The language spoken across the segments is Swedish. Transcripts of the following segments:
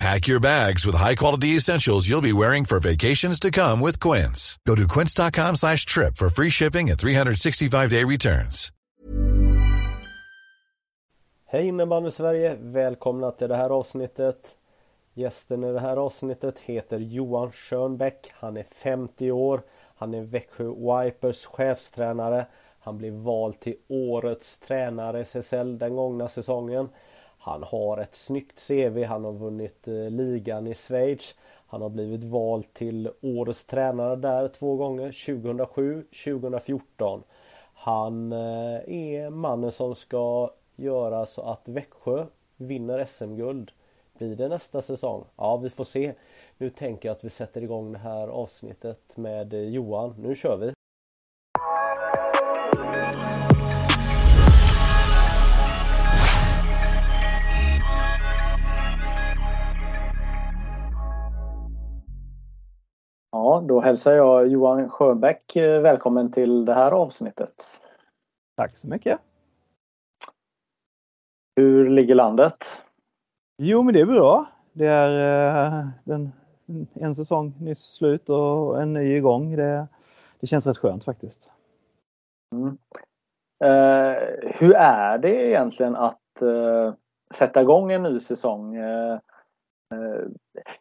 Pack your bags with high-quality essentials you'll be wearing for vacations to come with Quince. Go to quince.com slash trip for free shipping and 365-day returns. Hej innebandy Sverige! Välkomna till det här avsnittet. Gästen i det här avsnittet heter Johan Schönbeck. Han är 50 år. Han är Växjö Wipers chefstränare. Han blev vald till årets tränare i SSL den gångna säsongen. Han har ett snyggt CV. Han har vunnit eh, ligan i Schweiz. Han har blivit vald till årets tränare där två gånger, 2007, 2014. Han eh, är mannen som ska göra så att Växjö vinner SM-guld. Blir det nästa säsong? Ja, vi får se. Nu tänker jag att vi sätter igång det här avsnittet med eh, Johan. Nu kör vi! Ja, då hälsar jag Johan Sjöbäck eh, välkommen till det här avsnittet. Tack så mycket! Hur ligger landet? Jo, men det är bra. Det är den, en säsong nyss slut och en ny igång. Det, det känns rätt skönt faktiskt. Mm. Uh, hur är det egentligen att uh, sätta igång en ny säsong? Eh,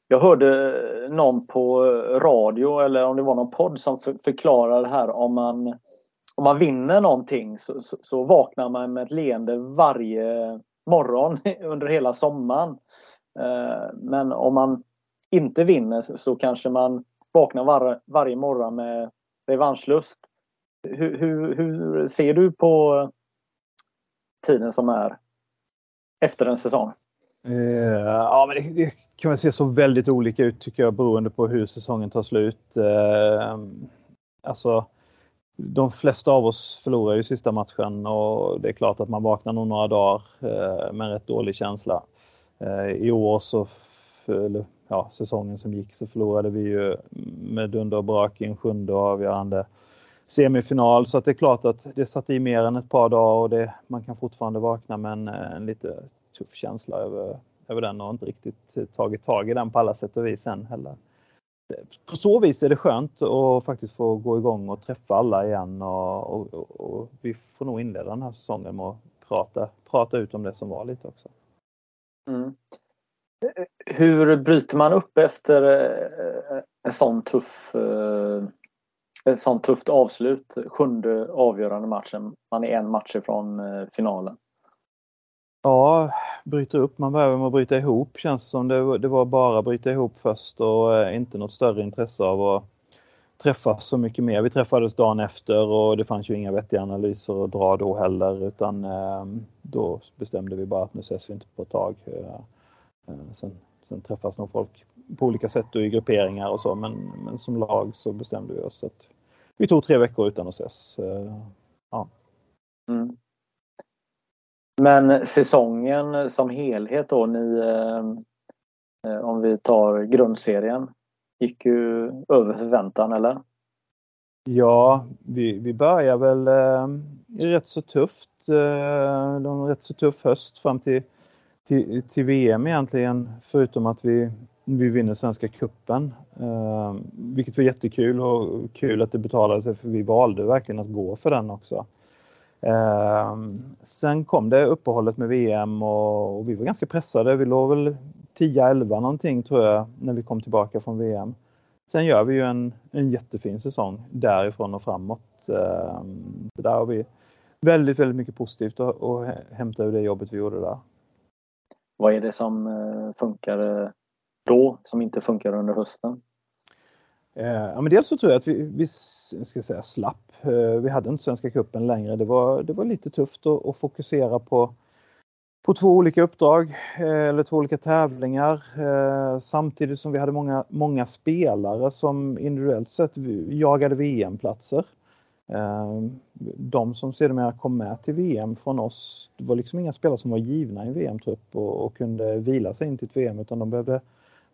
jag hörde någon på radio eller om det var någon podd som förklarade förklarade här om man, om man vinner någonting så, så, så vaknar man med ett leende varje morgon under hela sommaren. Eh, men om man inte vinner så kanske man vaknar var, varje morgon med revanschlust. Hur, hur, hur ser du på tiden som är efter en säsong? Uh, ja, men det, det, kan väl se så väldigt olika ut tycker jag beroende på hur säsongen tar slut. Uh, alltså, de flesta av oss förlorar ju sista matchen och det är klart att man vaknar nog några dagar uh, med en rätt dålig känsla. I år så, eller, ja, säsongen som gick så förlorade vi ju med dunder och brak i en sjunde avgörande semifinal så att det är klart att det satt i mer än ett par dagar och det, man kan fortfarande vakna med en, en lite tuff känsla över, över den och inte riktigt eh, tagit tag i den på alla sätt och vis än heller. Eh, på så vis är det skönt att faktiskt få gå igång och träffa alla igen och, och, och vi får nog inleda den här säsongen med att prata, prata ut om det som var lite också. Mm. Eh, hur bryter man upp efter en sån tuff ett sånt tufft avslut, sjunde avgörande matchen. Man är en match ifrån finalen. Ja, bryta upp. Man behöver med att bryta ihop känns som. Det, det var bara bryta ihop först och eh, inte något större intresse av att träffas så mycket mer. Vi träffades dagen efter och det fanns ju inga vettiga analyser att dra då heller utan ehm, då bestämde vi bara att nu ses vi inte på ett tag. Eh, eh, sen, sen träffas nog folk på olika sätt och i grupperingar och så men, men som lag så bestämde vi oss att vi tog tre veckor utan att ses. Ja. Mm. Men säsongen som helhet då, ni, eh, eh, om vi tar grundserien, gick ju över förväntan eller? Ja, vi, vi börjar väl eh, rätt så tufft. Eh, en rätt så tuff höst fram till, till, till VM egentligen, förutom att vi, vi vinner Svenska Cupen. Eh, vilket var jättekul och kul att det betalade sig för vi valde verkligen att gå för den också. Eh, sen kom det uppehållet med VM och, och vi var ganska pressade. Vi låg väl 10-11 någonting tror jag när vi kom tillbaka från VM. Sen gör vi ju en, en jättefin säsong därifrån och framåt. Eh, där har vi väldigt, väldigt mycket positivt att, att hämta ur det jobbet vi gjorde där. Vad är det som eh, funkar då som inte funkar under hösten? Eh, ja, men dels så tror jag att vi, vi ska säga, slapp. Eh, vi hade inte Svenska cupen längre. Det var, det var lite tufft att, att fokusera på, på två olika uppdrag eh, eller två olika tävlingar samtidigt som vi hade många, många spelare som individuellt sett jagade VM-platser. De som sedermera kom med till VM från oss, det var liksom inga spelare som var givna i en VM-trupp och, och, kunde vila sig in till ett VM utan de behövde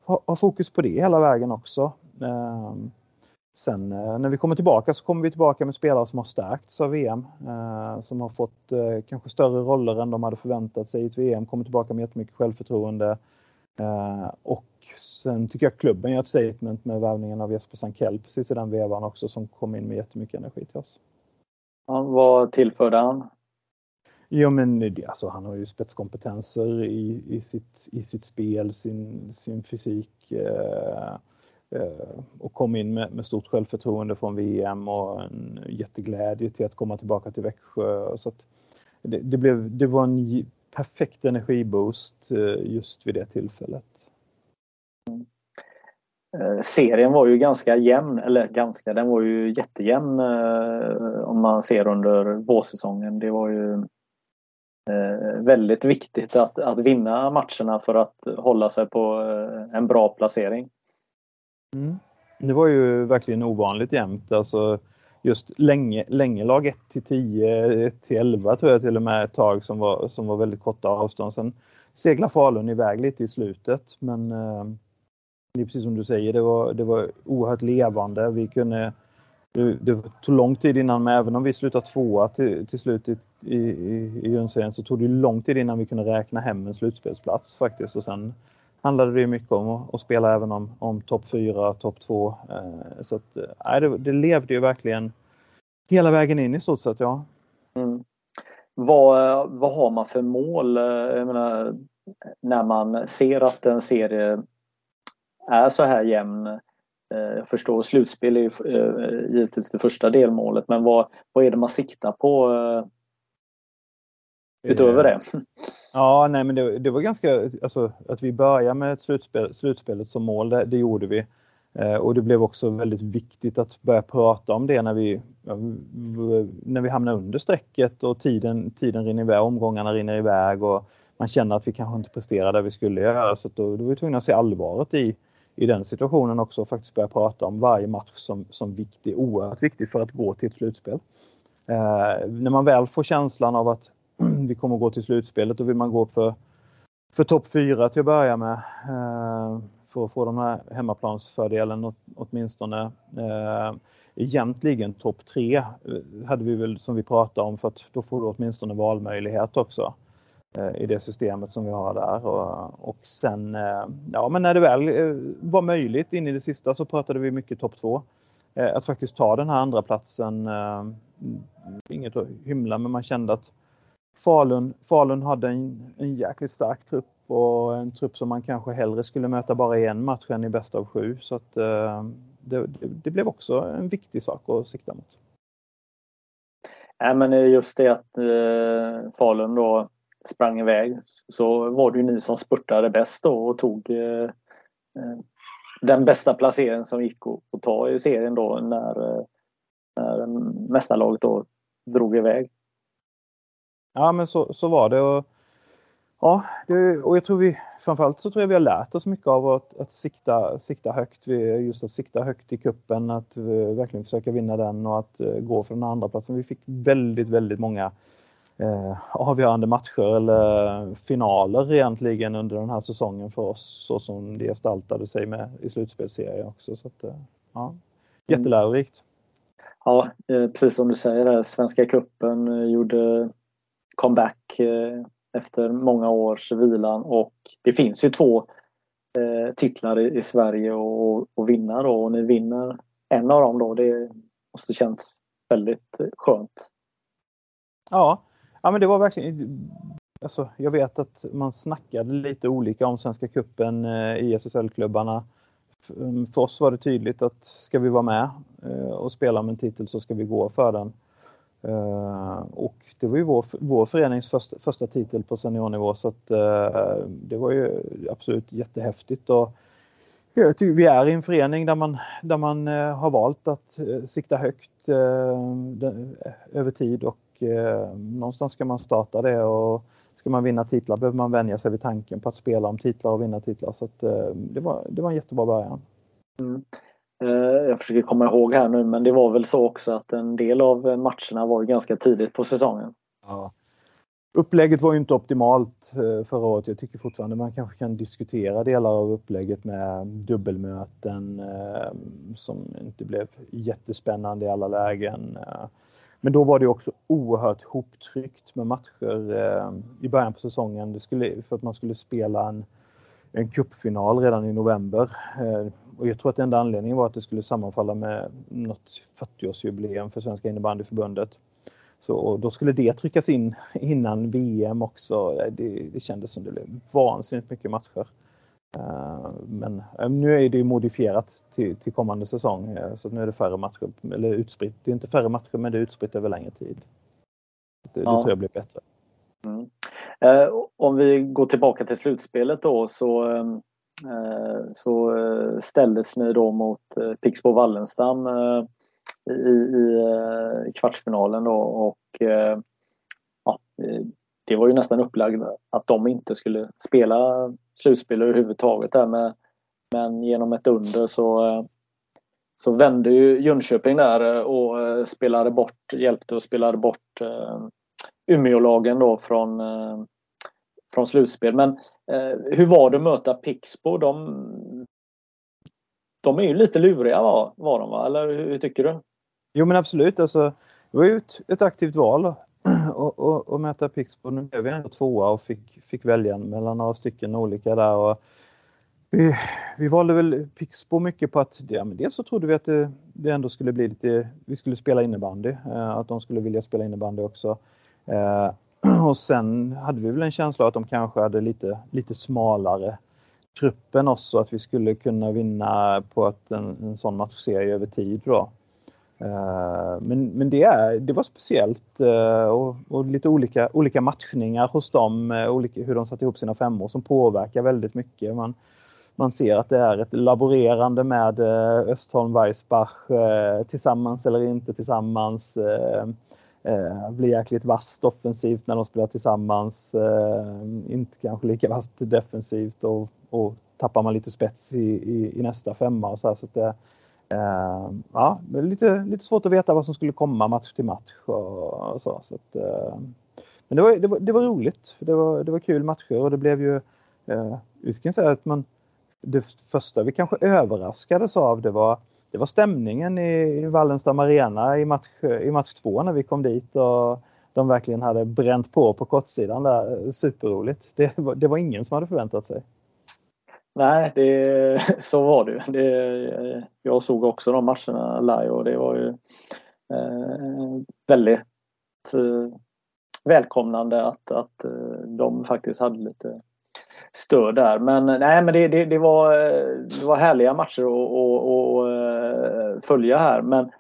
ha, ha fokus på det hela vägen också. Sen eh, när vi kommer tillbaka så kommer vi tillbaka med spelare som har stärkts av VM. Eh, som har fått eh, kanske större roller än de hade förväntat sig i ett VM. Kommer tillbaka med jättemycket självförtroende. Och sen tycker jag klubben gör ett statement med värvningen av Jesper Sankell precis i den vevan också som kom in med jättemycket energi till oss. Ja, vad tillförde han? Jo men alltså, han har ju spetskompetenser i, i, sitt, i sitt spel, sin, sin fysik. Eh, Eh, och kom in med, med, stort självförtroende från VM och en jätteglädje till att komma tillbaka till Växjö. Så det, det, blev, det var en perfekt energiboost eh, just vid det tillfället. Eh, serien var ju ganska jämn, eller ganska, den var ju jättejämn om man ser under vårsäsongen. Det var ju väldigt viktigt att, att vinna matcherna för att hålla sig på en bra placering. Mm. Det var ju verkligen ovanligt jämnt. Alltså just länge, länge lag 1 till 10, 1 till 11 tror jag till och med ett tag som var, som var väldigt korta avstånd. Sen seglar Falun iväg lite i slutet men eh, det är precis som du säger, det var, det var oerhört levande. Vi kunde, det, det tog lång tid innan, men även om vi slutade tvåa till, till slut i, i, i grundserien så tog det lång tid innan vi kunde räkna hem en slutspelsplats faktiskt. Och sen handlade det mycket om att spela även om, om topp 4, topp 2. Eh, så att, eh, det, det, levde ju verkligen hela vägen in i stort sett, ja. Mm. Vad, vad har man för mål eh, jag menar, när man ser att en serie är så här jämn? Eh, jag förstår slutspel är ju eh, givetvis det första delmålet men vad, vad är det man siktar på utöver det? Ja, nej men det, det var ganska, alltså att vi började med ett slutspel, slutspelet som mål, det, det gjorde vi. Eh, och det blev också väldigt viktigt att börja prata om det när vi, när vi hamnar under strecket och tiden, tiden rinner iväg, omgångarna rinner iväg och man känner att vi kanske inte presterar där vi skulle göra. Så då, då var vi tvungna att se allvaret i, i den situationen också och faktiskt börja prata om varje match som, som viktig, oerhört viktig för att gå till ett slutspel. Eh, när man väl får känslan av att vi kommer att gå till slutspelet. Då vill man gå för, för topp fyra till att börja med. Eh, för att få den här hemmaplansfördelen åtminstone. Eh, egentligen topp tre eh, hade vi väl som vi pratade om för att då får du åtminstone valmöjlighet också eh, i det systemet som vi har där. Och, och sen, eh, ja men när det väl var möjligt in i det sista så pratade vi mycket topp två. Att faktiskt ta den här andra platsen inget att hymla med, man kände att Falun, Falun hade en, en jäkligt stark trupp och en trupp som man kanske hellre skulle möta bara i en match än i bästa av sju. Så att, eh, det, det, det, blev också en viktig sak att sikta mot. Nej, men just det att eh, Falun då sprang iväg så var det ju ni som spurtade bäst då och tog eh, eh den bästa placeringen som gick att, ta i serien då när, eh, när mästarlaget då drog iväg. Ja men så, så var det. Och, ja, det, och jag tror vi framförallt så tror jag vi har lärt oss mycket av att, att sikta, sikta högt. Just att sikta högt i kuppen, att verkligen försöka vinna den och att uh, gå för den andra platsen. Vi fick väldigt, väldigt många eh, avgörande matcher eller finaler egentligen under den här säsongen för oss så som det gestaltade sig med i slutspelsserien också. Så att, eh, ja, jättelärorikt. Ja, eh, precis som du säger, Svenska cupen gjorde comeback eh, efter många års vilan och det finns ju två eh, titlar i, Sverige att vinna då och ni vinner en av dem då. Det måste känns väldigt skönt. Ja, ja men det var verkligen Alltså, jag vet att man snackade lite olika om Svenska cupen eh, i SSL-klubbarna. Mm, för oss var det tydligt att ska vi vara med och spela om en titel så ska vi gå för den. Eh, och det var ju vår, vår förenings första, första titel på seniornivå så att eh, det var ju absolut jättehäftigt. Och jag tycker vi är i en förening där man, där man eh, har valt att sikta högt över tid och någonstans ska man starta det och ska man vinna titlar behöver man vänja sig vid tanken på att spela om titlar och vinna titlar. Så att, det, var, det var en jättebra början. Mm. Eh, jag försöker komma ihåg här nu men det var väl så också att en del av matcherna var ganska tidigt på säsongen. Ja. Upplägget var ju inte optimalt eh, förra året. Jag tycker fortfarande man kanske kan diskutera delar av upplägget med dubbelmöten eh, som inte blev jättespännande i alla lägen. Men då var det också oerhört hoptryckt med matcher i början på säsongen. Det skulle, för att man skulle spela en, en cupfinal redan i november. Och jag tror att enda anledningen var att det skulle sammanfalla med något 40-årsjubileum för Svenska innebandyförbundet. Så då skulle det tryckas in innan VM också. Det, det kändes som det blev vansinnigt mycket matcher. Eh, men eh, nu är det modifierat till, till kommande säsong eh, så nu är det färre matcher, eller utspritt. Det är inte färre matcher men det är utspritt över längre tid. Det, det ja. tror jag blir bättre. Mm. Eh, om vi går tillbaka till slutspelet då så, eh, så eh, ställdes ni då mot Pixbo Wallenstam i, i kvartsfinalen då och ja, det var ju nästan upplagt att de inte skulle spela slutspel överhuvudtaget där med, men genom ett under så så vände ju Jönköping där och spelade bort, hjälpte och spelade bort Umeålagen då från, eh, från slutspel. Men eh, hur var det att möta Pixbo? De, de är ju lite luriga var, var de va? Eller hur tycker du? Jo men absolut, alltså, det var ju ett, ett aktivt val att möta Pixbo. Nu blev vi ändå tvåa och fick, fick välja mellan några stycken olika där. Och vi, vi valde väl Pixbo mycket på att ja, men dels så trodde vi att det, det ändå skulle bli lite, vi skulle spela innebandy, eh, att de skulle vilja spela innebandy också. Eh, och sen hade vi väl en känsla att de kanske hade lite, lite smalare truppen också, att vi skulle kunna vinna på att en, en sån matchserie över tid då. Eh, men, men det, är, det var speciellt eh, och, och, lite olika, olika matchningar hos dem, eh, olika, hur de satte ihop sina femmor som påverkar väldigt mycket. Man, man ser att det är ett laborerande med eh, Östholm Weissbach eh, tillsammans eller inte tillsammans. Eh, Eh, blir jäkligt vasst offensivt när de spelar tillsammans. Eh, inte kanske lika vasst defensivt och, och tappar man lite spets i, i, i nästa femma. Och så, här, så det, eh, ja, lite, lite svårt att veta vad som skulle komma match till match. Och, och så, så att, eh, men det var, det, var, det var roligt. Det var, det var kul matcher och det blev ju... eh, jag kan säga att man, det första vi kanske överraskades av det var, det var stämningen i, Wallenstam Arena i match, i match två när vi kom dit och de verkligen hade bränt på på kortsidan där. Superroligt. Det, det var ingen som hade förväntat sig. Nej, det, så var det. Det, jag såg också de matcherna live och det var ju eh, väldigt eh, välkomnande att, att eh, de faktiskt hade lite stöd där. Men nej, men det, det, det var, det var härliga matcher att eh, följa här. Men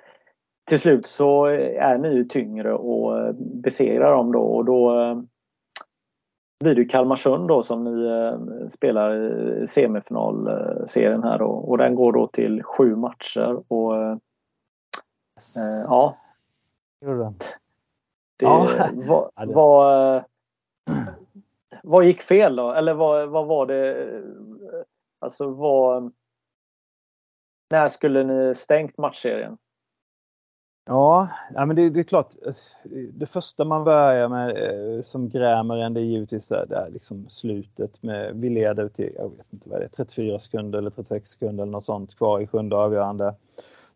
till slut så är ni ju tyngre och besegrar dem då och då eh, blir det Kalmarsund då som ni eh, spelar i semifinalserien här då. Och den går då till sju matcher och eh, ja. Det, ja. Vad, vad, gick fel då? Eller vad, vad var det? Alltså vad... När skulle ni stängt matchserien? Ja, ja men det, det, är klart. Det första man börjar med eh, som grämer en det är givetvis det, det är liksom slutet med, vi leder till, jag vet inte vad det är, 34 sekunder eller 36 sekunder eller något sånt kvar i sjunde avgörande.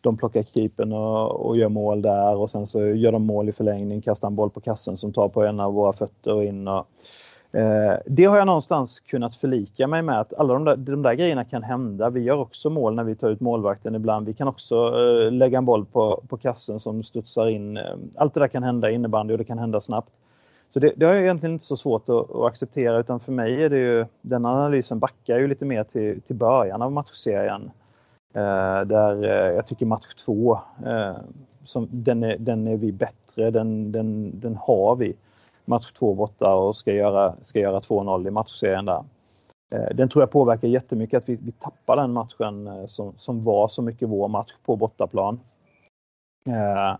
De plockar keepern och, och gör mål där och sen så gör de mål i förlängning, kastar en boll på kassen som tar på en av våra fötter och in. Och, Eh, det har jag någonstans kunnat förlika mig med att alla de där, de där grejerna kan hända. Vi gör också mål när vi tar ut målvakten ibland. Vi kan också eh, lägga en boll på, på kassen som studsar in. Eh, allt det där kan hända i innebandy och det kan hända snabbt. Så det, det har jag egentligen inte så svårt att, att, acceptera utan för mig är det ju, den analysen backar ju lite mer till, till början av matchserien. Eh, där eh, jag tycker match två, eh, som, den, är, den är vi bättre, den, den, den har vi match två borta och ska göra, ska göra 2-0 i matchserien där. Eh, den tror jag påverkar jättemycket att vi, vi tappar den matchen eh, som, som var så mycket vår match på bortaplan. Eh,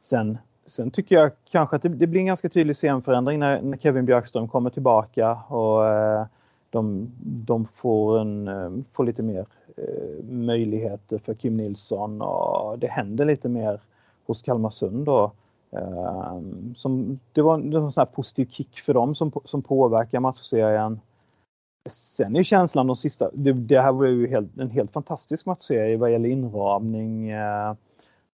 sen, sen tycker jag kanske att det, det blir en ganska tydlig scenförändring när, när Kevin Björkström kommer tillbaka och eh, de, de får, en, får lite mer eh, möjligheter för Kim Nilsson och det händer lite mer hos Kalmarsund Och, Ehm, som, det var en sån här positiv kick för dem som, som påverkar matchserien. Sen är känslan de sista, det, det här var ju helt, en helt fantastisk matchserie vad gäller inramning eh,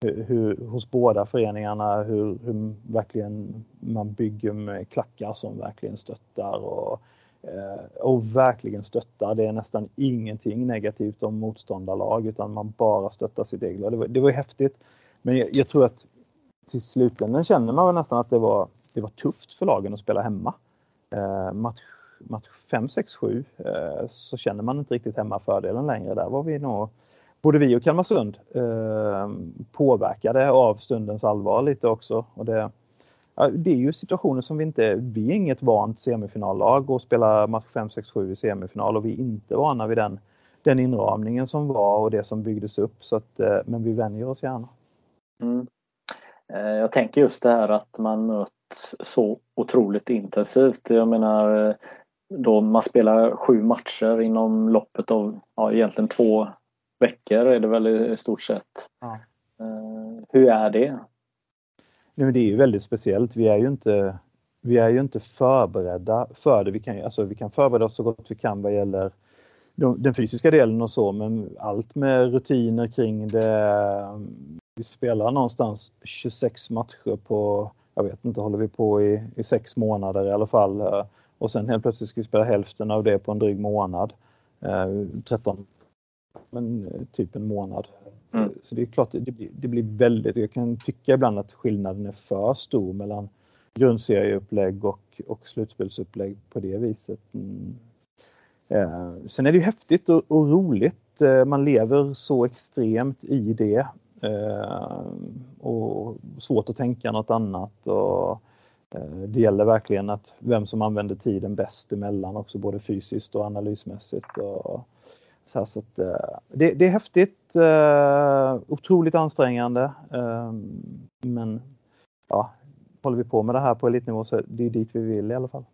hur, hur, hos båda föreningarna, hur, hur, verkligen man bygger med klackar som verkligen stöttar och, eh, och verkligen stöttar. Det är nästan ingenting negativt om motståndarlag utan man bara stöttar sitt eget lag. Det var, det var häftigt. Men jag, jag tror att till slutändan känner man nästan att det var, det var tufft för lagen att spela hemma. Eh, match, match 5, 6, 7 eh, så känner man inte riktigt hemmafördelen längre. Där var vi nog, både vi och Kalmarsund, eh, påverkade av stundens allvar lite också. Och det, det är ju situationer som vi inte, vi är inget vant semifinallag och spelar match 5, 6, 7 i semifinal och vi är inte vana vid den, den inramningen som var och det som byggdes upp. Så att, eh, men vi vänjer oss gärna. Mm. Eh, jag tänker just det här att man möts så otroligt intensivt. Jag menar eh, då man spelar sju matcher inom loppet av ja, egentligen två veckor är det väl i stort sett. Ja. Eh, hur är det? Nej, det är ju väldigt speciellt. Vi är ju inte, vi är ju inte förberedda för det. Vi kan, alltså, vi kan förbereda oss så gott vi kan vad gäller den fysiska delen och så, men allt med rutiner kring det, vi spelar någonstans 26 matcher på, jag vet inte, håller vi på i, i sex månader i alla fall. Eh, och sen helt plötsligt ska vi spela hälften av det på en dryg månad. 13, eh, men eh, typ en månad. Mm. Så det är klart, det blir, det blir väldigt, jag kan tycka ibland att skillnaden är för stor mellan grundserieupplägg och, och slutspelsupplägg på det viset. Mm. sen är det ju häftigt och, och roligt. man lever så extremt i det. Eh, och svårt att tänka något annat. Och, eh, det gäller verkligen att vem som använder tiden bäst emellan också både fysiskt och analysmässigt. Och, så, här, så att, eh, det, det, är häftigt, eh, otroligt ansträngande. Eh, men ja, håller vi på med det här på elitnivå så det är dit vi vill i alla fall.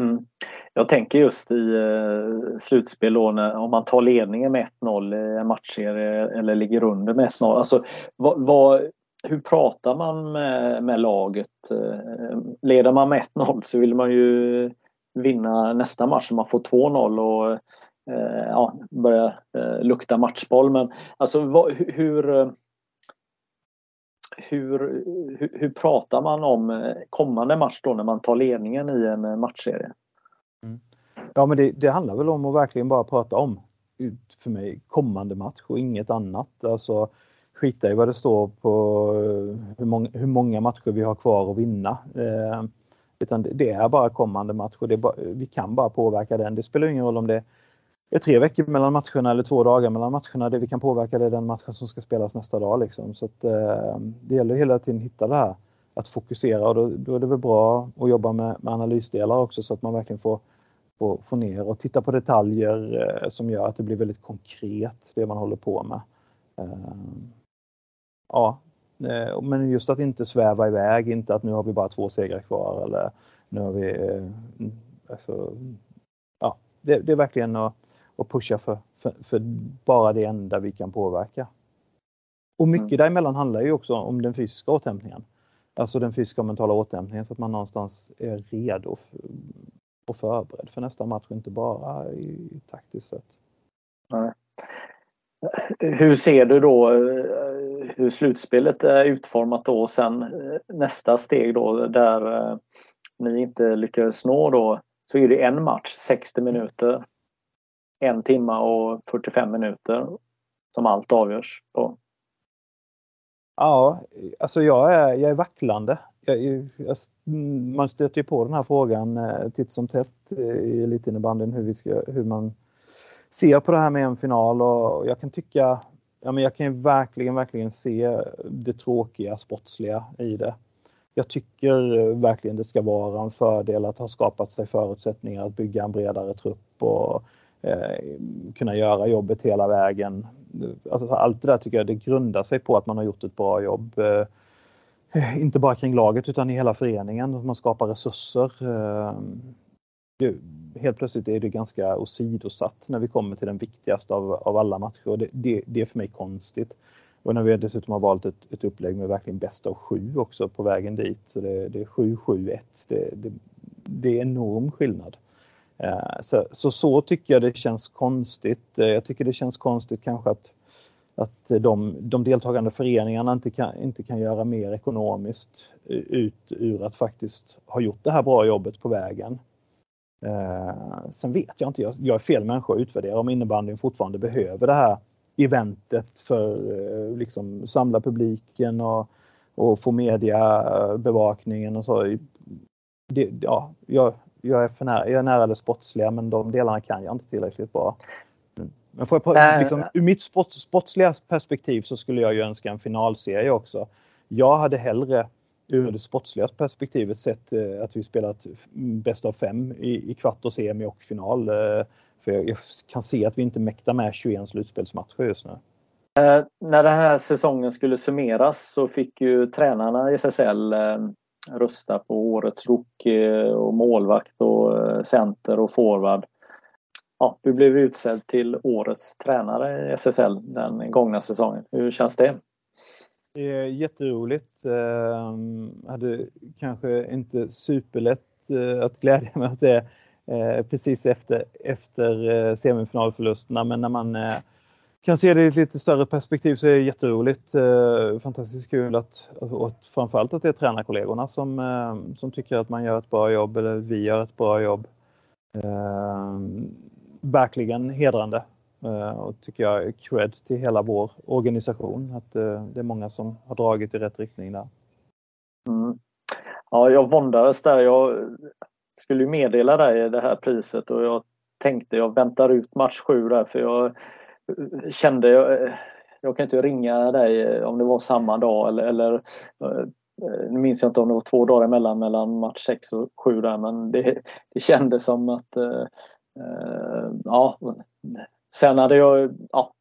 Mm. Jag tänker just i eh, slutspel då när, om man tar ledningen med 1-0 i en matchserie eller ligger under med 1-0. Alltså, vad, vad, hur pratar man med, med laget? Eh, leder man med 1-0 så vill man ju vinna nästa match så man får 2-0 och eh, ja, börja eh, lukta matchboll. Men alltså vad, hur, eh, hur, hur, hur pratar man om eh, kommande match då när man tar ledningen i en eh, matchserie? Mm. Ja, men det, det, handlar väl om att verkligen bara prata om för mig kommande match och inget annat. Alltså skita i vad det står på eh, hur många, hur många matcher vi har kvar att vinna. Eh, utan det, det, är bara kommande match och bara, vi kan bara påverka den. Det spelar ingen roll om det är tre veckor mellan matcherna eller två dagar mellan matcherna. Det vi kan påverka det är den matchen som ska spelas nästa dag. Liksom. Så att, eh, det gäller hela tiden att hitta det här att fokusera och då, då är det väl bra att jobba med, med analysdelar också så att man verkligen får får, får ner och titta på detaljer eh, som gör att det blir väldigt konkret det man håller på med. Eh, ja, eh, men just att inte sväva iväg, inte att nu har vi bara två segrar kvar eller nu har vi... Eh, alltså, ja, det, det, är verkligen att, att pusha för, för, för, bara det enda vi kan påverka. Och mycket mm. däremellan handlar ju också om den fysiska återhämtningen. Alltså den fysiska och mentala återhämtningen så att man någonstans är redo och förberedd för nästa match, inte bara i taktiskt sett. Nej. Hur ser du då eh, hur slutspelet är utformat då och sen eh, nästa steg då där eh, ni inte lyckades nå då så är det en match, 60 minuter, en timme och 45 minuter som allt avgörs på. Ja, alltså jag är, jag är vacklande jag, jag, mm, man stöter ju på den här frågan eh, titt som tätt eh, i elitinnebandyn hur, hur man ser på det här med en final och jag kan tycka, ja men jag kan ju verkligen, verkligen se det tråkiga sportsliga i det. Jag tycker eh, verkligen det ska vara en fördel att ha skapat sig förutsättningar att bygga en bredare trupp och Eh, kunna göra jobbet hela vägen. Alltså, allt det där tycker jag det grundar sig på att man har gjort ett bra jobb. Eh, inte bara kring laget utan i hela föreningen. Man skapar resurser. Eh, det, helt plötsligt är det ganska åsidosatt när vi kommer till den viktigaste av, av alla matcher. Och det, det, det är för mig konstigt. Och när vi dessutom har valt ett, ett upplägg med verkligen bästa av sju också på vägen dit. Så det, det är 7-7-1. Det, det, det är enorm skillnad. Eh, så, så, så tycker jag det känns konstigt. Eh, jag tycker det känns konstigt kanske att, att de, de deltagande föreningarna inte kan, inte kan göra mer ekonomiskt ut ur att faktiskt ha gjort det här bra jobbet på vägen. Eh, sen vet jag inte, jag, jag är fel människa att utvärdera om innebandyn fortfarande behöver det här eventet för eh, liksom samla publiken och, och få mediabevakningen eh, och så. Det, ja, jag, jag, är för nära, jag är nära det sportsliga men de delarna kan jag inte tillräckligt bra. Men får jag, liksom, ur mitt sport, sportsliga perspektiv så skulle jag ju önska en finalserie också. Jag hade hellre ur det sportsliga perspektivet sett eh, att vi spelat bäst av fem i, i kvart och semi och final. Eh, för jag, jag, kan se att vi inte mäktar med 21 slutspelsmatcher just nu. Eh, när den här säsongen skulle summeras så fick ju tränarna i SSL eh, rösta på årets rookie och målvakt och eh, center och forward. Ja, du blev utsedd till årets tränare i SSL den gångna säsongen. Hur känns det? Det är jätteroligt. Jag hade kanske inte superlätt eh, att glädja mig åt det eh, precis efter, efter semifinalförlusterna. Men när man kan se det i ett lite större perspektiv så är det jätteroligt. Eh, fantastiskt kul att, och framförallt att det är tränarkollegorna som, eh, som tycker att man gör ett bra jobb eller vi gör ett bra jobb. Eh, verkligen hedrande och tycker jag är cred till hela vår organisation att det är många som har dragit i rätt riktning där. Mm. Ja, jag våndades där. Jag skulle meddela dig det här priset och jag tänkte jag väntar ut match sju där för jag kände jag, eh, jag kan inte ringa dig eh, om det var samma dag eller, eller eh, nu minns jag inte om det var två dagar emellan mellan match 6 och 7 där men det, det kändes som att eh, ja sen hade jag ja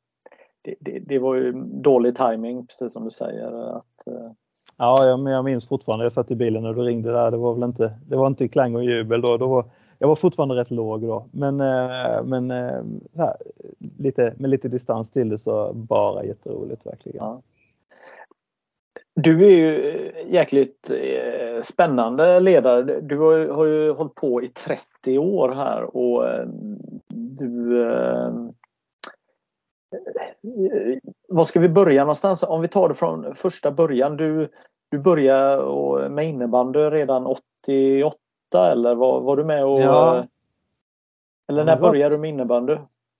det, det, det, var ju dålig timing precis som du säger att eh... Ja, men jag minns fortfarande. Jag satt i bilen när du ringde där. Det var väl inte, det var inte klang och jubel då. då var, jag var fortfarande rätt låg då. Men, eh, men eh, här, lite, med lite distans till det så bara jätteroligt verkligen. Ja. Du är ju eh, jäkligt spännande ledare. Du har, har ju hållit på i 30 år här och du var ska vi börja någonstans? Om vi tar det från första början. Du, du började med innebandy redan 88 eller var, var du med och... Ja. Eller när började du med innebandy?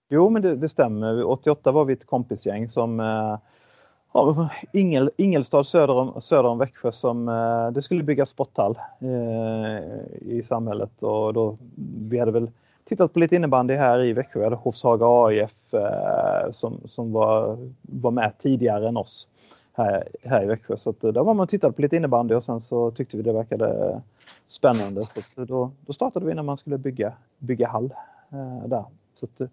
Jo men det, det, stämmer. 88 var vi ett kompisgäng som eh, ja, Ingel, Ingelstad söder om, söder om Växjö som eh, det skulle byggas sporthall eh, i samhället och då vi hade väl tittat på lite innebandy här i Växjö. Vi hade Hovshaga AIF eh, som, som var, var med tidigare än oss här, här i Växjö. Så att, eh, där var man och tittade på lite innebandy och sen så tyckte vi det verkade spännande. Så eh, då, då startade vi när man skulle bygga, bygga hall eh, där. Så att, eh,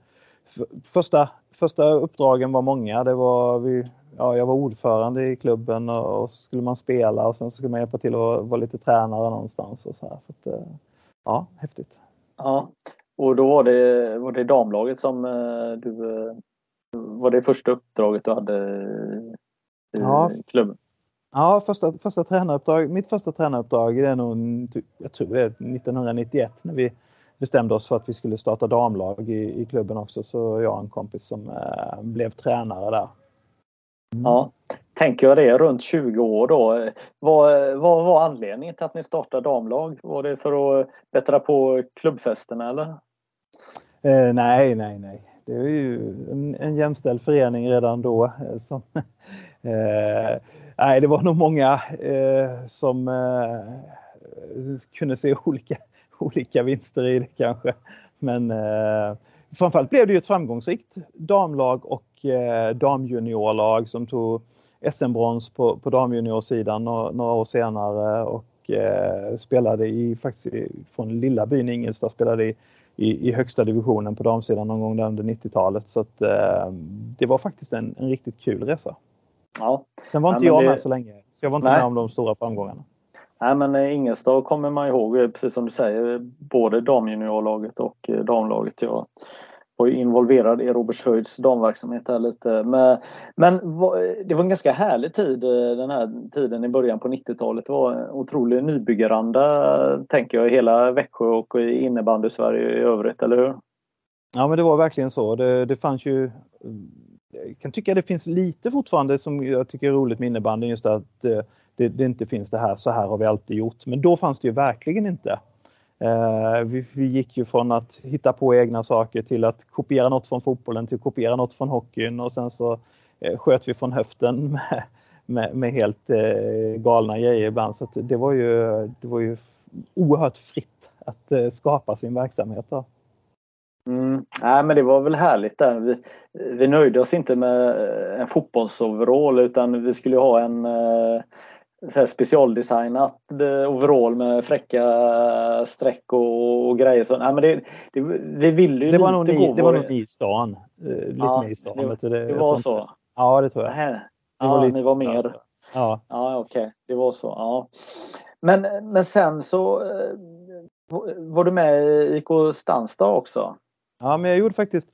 för, första, första uppdragen var många. Det var vi, ja, jag var ordförande i klubben och, och så skulle man spela och sen så skulle man hjälpa till att vara lite tränare någonstans. Och så här. Så att, ja, häftigt. Ja, och då var det, var det damlaget som du... Var det första uppdraget du hade ja. klubben? Ja, första, första tränaruppdrag, mitt första tränaruppdrag är nog, jag tror det är 1991 när vi bestämde oss för att vi skulle starta damlag i, i klubben också. Så jag och en kompis som eh, blev tränare där. Mm. Ja, tänker jag det runt 20 år då. Vad, vad var anledningen till att ni startade damlag? Var det för att bättra på klubbfesterna eller? Eh, nej, nej, nej. Det är ju en, en jämställd förening redan då. Eh, som, eh, nej, det var nog många eh, som eh, kunde se olika, olika vinster i det kanske. Men eh, framförallt blev det ju ett framgångsrikt damlag och eh, damjuniorlag som tog SM-brons på, på damjuniorsidan några, några år senare och eh, spelade i, faktiskt från lilla byn Ingelstad, spelade i i, i högsta divisionen på damsidan någon gång där under 90-talet. Så att, eh, det var faktiskt en, en riktigt kul resa. Ja. Sen var inte ja, jag det... med så länge, så jag var inte Nej. med om de stora framgångarna. Nej, men Ingelstad kommer man ihåg, precis som du säger, både damjuniorlaget och damlaget. Jag var ju involverad i Robertshöjds damverksamhet här lite. Men, men det var en ganska härlig tid den här tiden i början på 90-talet. Det var en otrolig nybyggaranda, tänker jag, i hela Växjö och i innebandy-Sverige i övrigt, eller hur? Ja, men det var verkligen så. Det, det fanns ju jag kan tycka det finns lite fortfarande som jag tycker är roligt med innebandyn, just att eh, det, det, inte finns det här, så här har vi alltid gjort. Men då fanns det ju verkligen inte. Eh, vi, vi, gick ju från att hitta på egna saker till att kopiera något från fotbollen till att kopiera något från hockeyn och sen så eh, sköt vi från höften med, med, med helt eh, galna grejer ibland. Så det, var ju, det var ju oerhört fritt att eh, skapa sin verksamhet. Då. Mm. Nej, men det var väl härligt där. Vi, vi nöjde oss inte med en fotbollsoverall utan vi skulle ha en eh, så här specialdesignat eh, overall med fräcka streck och, och grejer. Så, nej, men det, det, vi ville ju det var nog ni, Det var nog ni i stan. Eh, lite ja, i stan. Det, det, det var så? Ja, det tror jag. Nej, ja, var lite, ni var mer? Ja, ja okej. Okay. Det var så. Ja. Men, men sen så eh, var du med i IK Stanstad också? Ja, men jag gjorde faktiskt,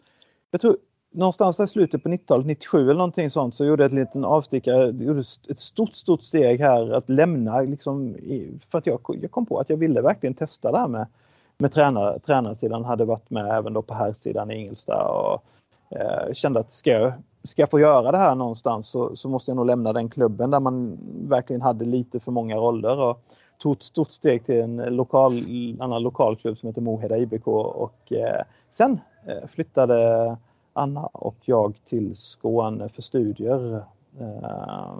jag tror någonstans i slutet på 90-talet, 97 eller någonting sånt, så gjorde jag ett liten avstickare, gjorde ett stort, stort steg här att lämna liksom, för att jag, jag kom på att jag ville verkligen testa det här med, med tränare, tränarsidan, hade varit med även då på här sidan i Ingelstad och eh, kände att ska jag, ska jag få göra det här någonstans så, så måste jag nog lämna den klubben där man verkligen hade lite för många roller. Och, tog ett stort steg till en lokal, annan lokalklubb som heter Moheda IBK och eh, sen eh, flyttade Anna och jag till Skåne för studier. Eh,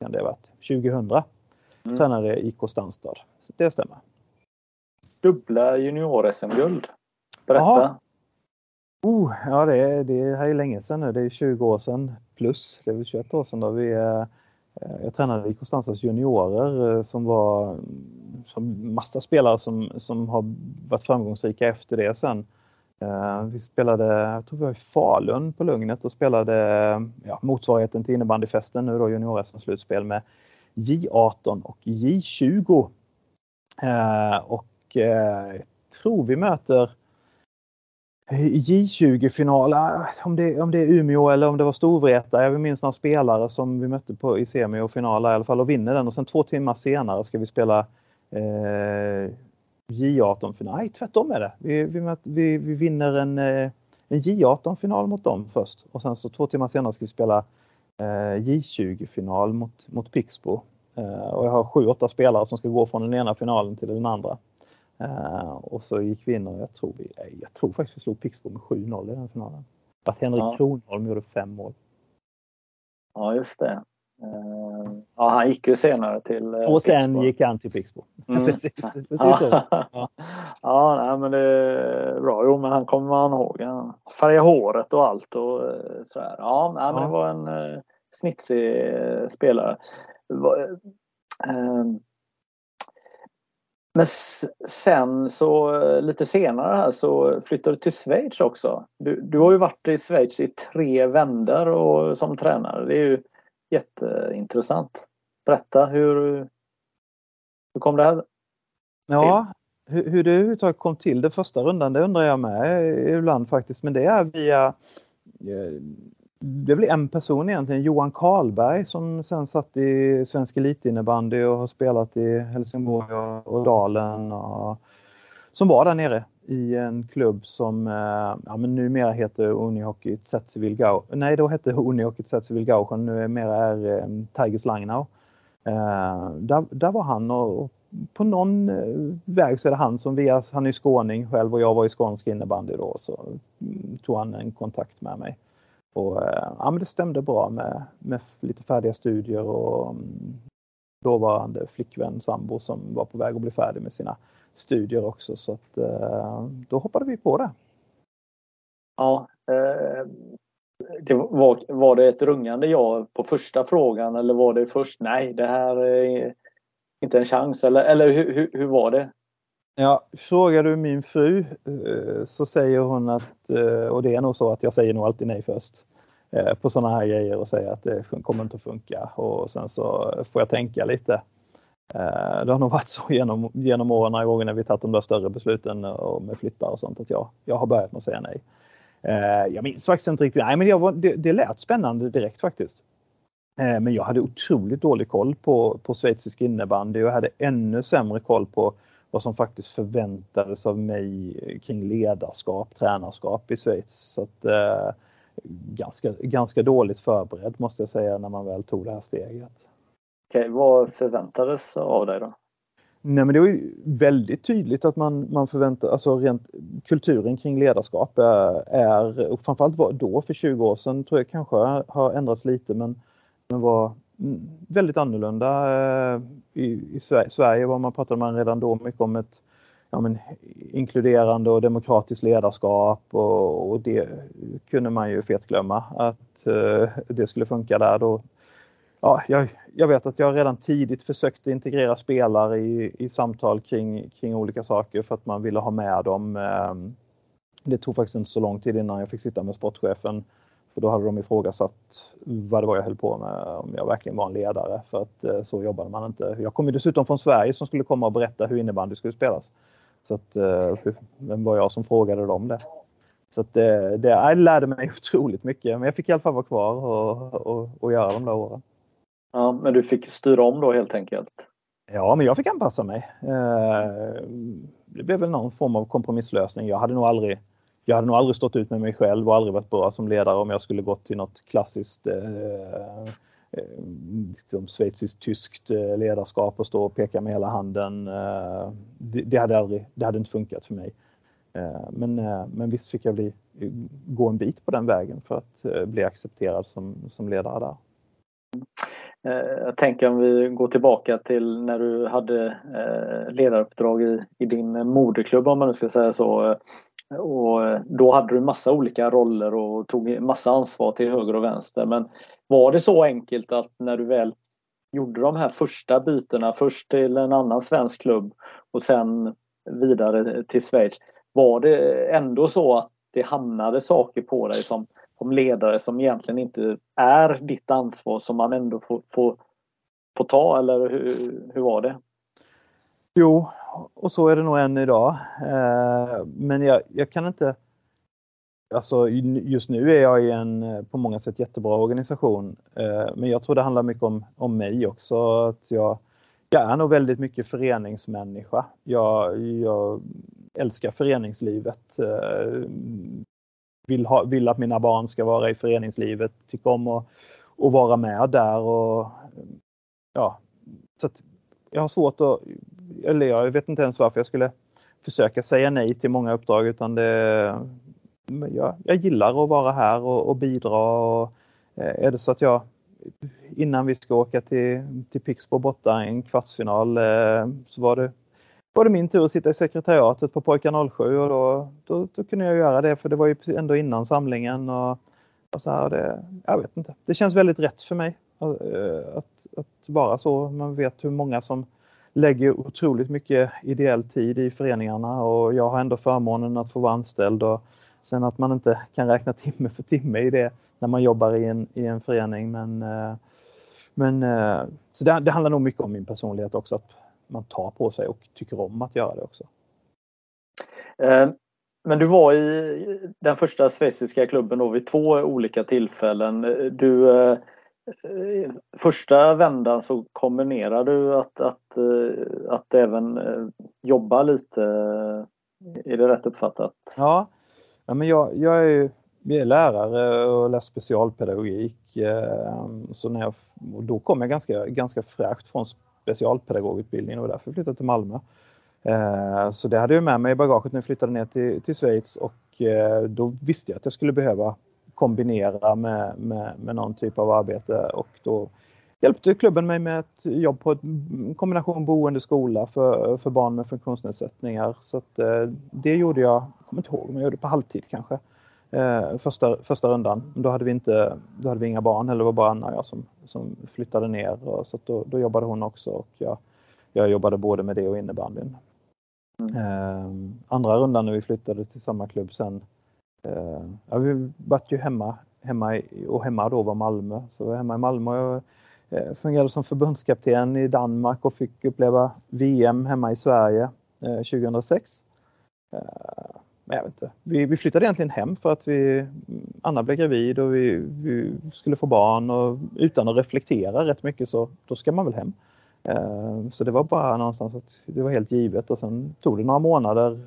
kan det ha varit 2000. Mm. Tränade IK Stanstad. Det stämmer. Dubbla junior-SM-guld. Berätta. Aha. Oh, ja, det, är, det här är länge sedan nu. Det är 20 år sedan plus. Det är väl 21 år sedan då vi eh, Eh, jag tränade i Konstanzas juniorer eh, som var som massa spelare som, som har varit framgångsrika efter det sen. Eh, vi spelade, jag tror vi var i Falun på Lugnet och spelade ja, motsvarigheten till innebandyfesten nu då junior slutspel med J18 och J20. Och jag tror vi möter J20-final, äh, om det, om det är Umeå eller om det var Storvreta. Jag minns några spelare som vi mötte på, i semi och final i alla fall och vinner den och sen två timmar senare ska vi spela eh, J18-final. Nej, tvärtom är det. Vi, vi, vi, vi vinner en, eh, en J18-final mot dem först och sen så två timmar senare ska vi spela eh, J20-final mot, mot Pixbo. Eh, och jag har sju, åtta spelare som ska gå från den ena finalen till den andra. Uh, och så gick vi in och jag tror, vi, jag tror faktiskt vi slog Pixbo med 7-0 i den finalen. Att Henrik ja. Kronholm gjorde fem mål. Ja, just det. Uh, ja, han gick ju senare till uh, Och sen Pixbo. gick han till Pixbo. Mm. precis, precis så. Ja, ja nej, men det är bra. Jo, men han kommer man ihåg. Han färgade håret och allt och sådär. Ja, nej, men det var en uh, snitsig spelare. Men sen så lite senare här så flyttade du till Schweiz också. Du, du har ju varit i Schweiz i tre vändor och, som tränare. Det är ju jätteintressant. Berätta hur, hur kom det här Ja, hur, hur det överhuvudtaget kom till den första rundan det undrar jag med ibland faktiskt. Men det är via eh, det är väl en person egentligen, Johan Karlberg som sen satt i svensk elitinnebandy och har spelat i Helsingborg och, Dalen. Och, som var där nere i en klubb som eh, ja, men numera heter Unihockey Zettseville Gau. Nej, då hette Unihockey Zettseville Gauchen, numera är eh, Tigers Langnau. Eh, där, där var han och, och på någon eh, väg så är det han som via, han är skåning själv och jag var i skånsk innebandy då så mm, tog han en kontakt med mig. Och, eh, ja, men det stämde bra med, med lite färdiga studier och mm, dåvarande flickvän, sambo som var på väg att bli färdig med sina studier också. Så att, eh, då hoppade vi på det. Ja, eh, det var, var det ett rungande ja på första frågan eller var det först nej, det här är inte en chans eller, eller hur, hur, hur var det? Ja, frågar du min fru eh, så säger hon att, eh, och det är nog så att jag säger nog alltid nej först eh, på sådana här grejer och säger att det kommer inte att funka och sen så får jag tänka lite. Det har nog varit så genom, genom åren några gånger när vi tagit de där större besluten och med flyttar och sånt att jag, jag har börjat med att säga nej. Jag minns faktiskt inte riktigt. Nej, men det, var, det, det lät spännande direkt faktiskt. Men jag hade otroligt dålig koll på, på schweizisk innebandy och hade ännu sämre koll på vad som faktiskt förväntades av mig kring ledarskap, tränarskap i Schweiz. Så att, eh, ganska, ganska dåligt förberedd måste jag säga när man väl tog det här steget. Okej, vad förväntades av dig då? Nej men det var ju väldigt tydligt att man, man förväntar, alltså rent kulturen kring ledarskap är, är och framförallt då för 20 år sedan tror jag kanske har ändrats lite men, men var väldigt annorlunda. Eh, I, i Sverige, Sverige var man pratade man redan då mycket om ett ja, men, inkluderande och demokratiskt ledarskap och, och det kunde man ju fetglömma att uh, det skulle funka där. Då, ja, jag, jag, vet att jag redan tidigt försökte integrera spelare i, i samtal kring, kring olika saker för att man ville ha med dem. Ehm, det tog faktiskt inte så lång tid innan jag fick sitta med sportchefen för då hade de ifrågasatt vad det var jag höll på med, om jag verkligen var en ledare. För att eh, så jobbade man inte. Jag kom ju dessutom från Sverige som skulle komma och berätta hur innebandy skulle spelas. Så att, eh, vem var jag som frågade dem det? Så att det, eh, det, jag lärde mig otroligt mycket. Men jag fick i alla fall vara kvar och, och, och göra de där åren. Ja, men du fick styra om då helt enkelt? Ja, men jag fick anpassa mig. Det blev väl någon form av kompromisslösning. Jag hade nog aldrig jag hade nog aldrig stått ut med mig själv och aldrig varit bra som ledare om jag skulle gått till något klassiskt eh, eh liksom schweiziskt-tyskt eh, ledarskap och stå och peka med hela handen. Eh, det, det, hade aldrig, det hade inte funkat för mig. Eh, men, men visst fick jag bli, gå en bit på den vägen för att bli accepterad som, som ledare där. Jag tänker om vi går tillbaka till när du hade ledaruppdrag i, i din moderklubb om man nu ska säga så. Och eh, då hade du massa olika roller och tog massa ansvar till höger och vänster. Men var det så enkelt att när du väl gjorde de här första bytena, först till en annan svensk klubb och sen vidare till Schweiz. Var det ändå så att det hamnade saker på dig som, som ledare som egentligen inte är ditt ansvar som man ändå får, får, får ta eller hur, hur var det? Jo, och så är det nog än idag. Eh, men jag, jag kan inte... Alltså just nu är jag i en eh, på många sätt jättebra organisation. Eh, men jag tror det handlar mycket om, om mig också. Att jag, jag är nog väldigt mycket föreningsmänniska. Jag, jag älskar föreningslivet. Vill, ha, vill att mina barn ska vara i föreningslivet. Tycker om att, att vara med där. Och, ja, så jag har svårt att eller jag vet inte ens varför jag skulle försöka säga nej till många uppdrag utan det, jag, jag gillar att vara här och, och bidra. Och, eh, är det så att jag innan vi ska åka till, till Pixbo borta i en kvartsfinal eh, så var det, var det min tur att sitta i sekretariatet på Pojkar 07 och då, då, då, kunde jag göra det för det var ju ändå innan samlingen. Och, och så här, det, jag vet inte. Det känns väldigt rätt för mig att, att, att vara så. Man vet hur många som lägger otroligt mycket ideell tid i föreningarna och jag har ändå förmånen att få vara anställd och sen att man inte kan räkna timme för timme i det när man jobbar i en, i en förening. Men, eh, men eh, så det, det handlar nog mycket om min personlighet också, att man tar på sig och tycker om att göra det också. Eh, men du var i den första schweiziska klubben då vid två olika tillfällen. Du första vändan så kombinerar du att, att, eh, att även eh, jobba lite. Eh, är det rätt uppfattat? Ja, ja men jag, jag är ju jag är lärare och läser specialpedagogik. Så när jag, och då kom jag ganska, ganska fräscht från specialpedagogutbildningen och därför flyttade jag till Malmö. Så det hade jag med mig i bagaget när jag flyttade ner till, till Schweiz och då visste jag att jag skulle behöva kombinera med, med, med någon typ av arbete och då hjälpte klubben mig med ett jobb på en kombination boende skola för, för barn med funktionsnedsättningar. Så att, eh, det gjorde jag, jag kommer inte ihåg, men jag gjorde på halvtid kanske. Eh, första, första rundan. Då hade vi inte, då hade vi inga barn heller, det var bara Anna och jag som, som flyttade ner. Och, så då, då jobbade hon också och jag, jag jobbade både med det och innebandyn. Mm. Eh, andra rundan när vi flyttade till samma klubb sen Eh, ja, vi vart ju hemma, hemma och hemma då var Malmö. Så hemma i Malmö eh, fungerade som förbundskapten i Danmark och fick uppleva VM hemma i Sverige eh, 2006. Eh, men jag vet inte. Vi, vi flyttade egentligen hem för att vi, Anna blev gravid och vi, vi, skulle få barn och utan att reflektera rätt mycket så då ska man väl hem. Så det var bara någonstans att det var helt givet och sen tog det några månader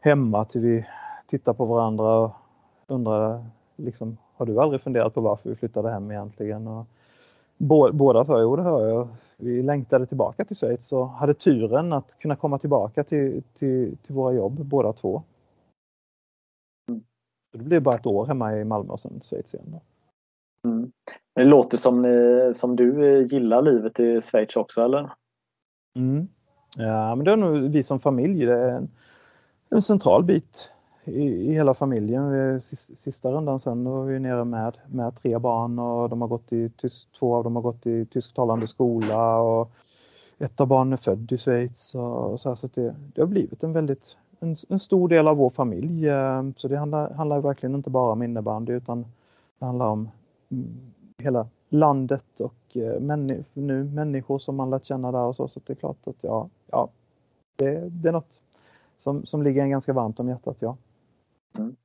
hemma till vi tittade på varandra och undrade liksom, har du aldrig funderat på varför vi flyttade hem egentligen? Och båda sa jo det har jag. Vi längtade tillbaka till Schweiz och hade turen att kunna komma tillbaka till, till, till våra jobb båda två. Så det blev bara ett år hemma i Malmö och sen Schweiz igen. Mm. Det låter som, ni, som du gillar livet i Schweiz också eller? Mm. Ja, men det är nog vi som familj. Det är en, en central bit i, i hela familjen. Sista rundan sen då var vi nere med, med tre barn och de har gått i tysk, två av dem har gått i tysktalande skola och ett av barnen är född i Schweiz. Och, så här, så det, det, har blivit en väldigt en, en, stor del av vår familj. Ehm, så det handlar, handlar verkligen inte bara om innebandy utan det handlar om mm, hela landet och eh, männi nu människor som man lärt känna där och så. Så det är klart att ja, ja det, det är något som, som ligger en ganska varmt om hjärtat, ja. Mm.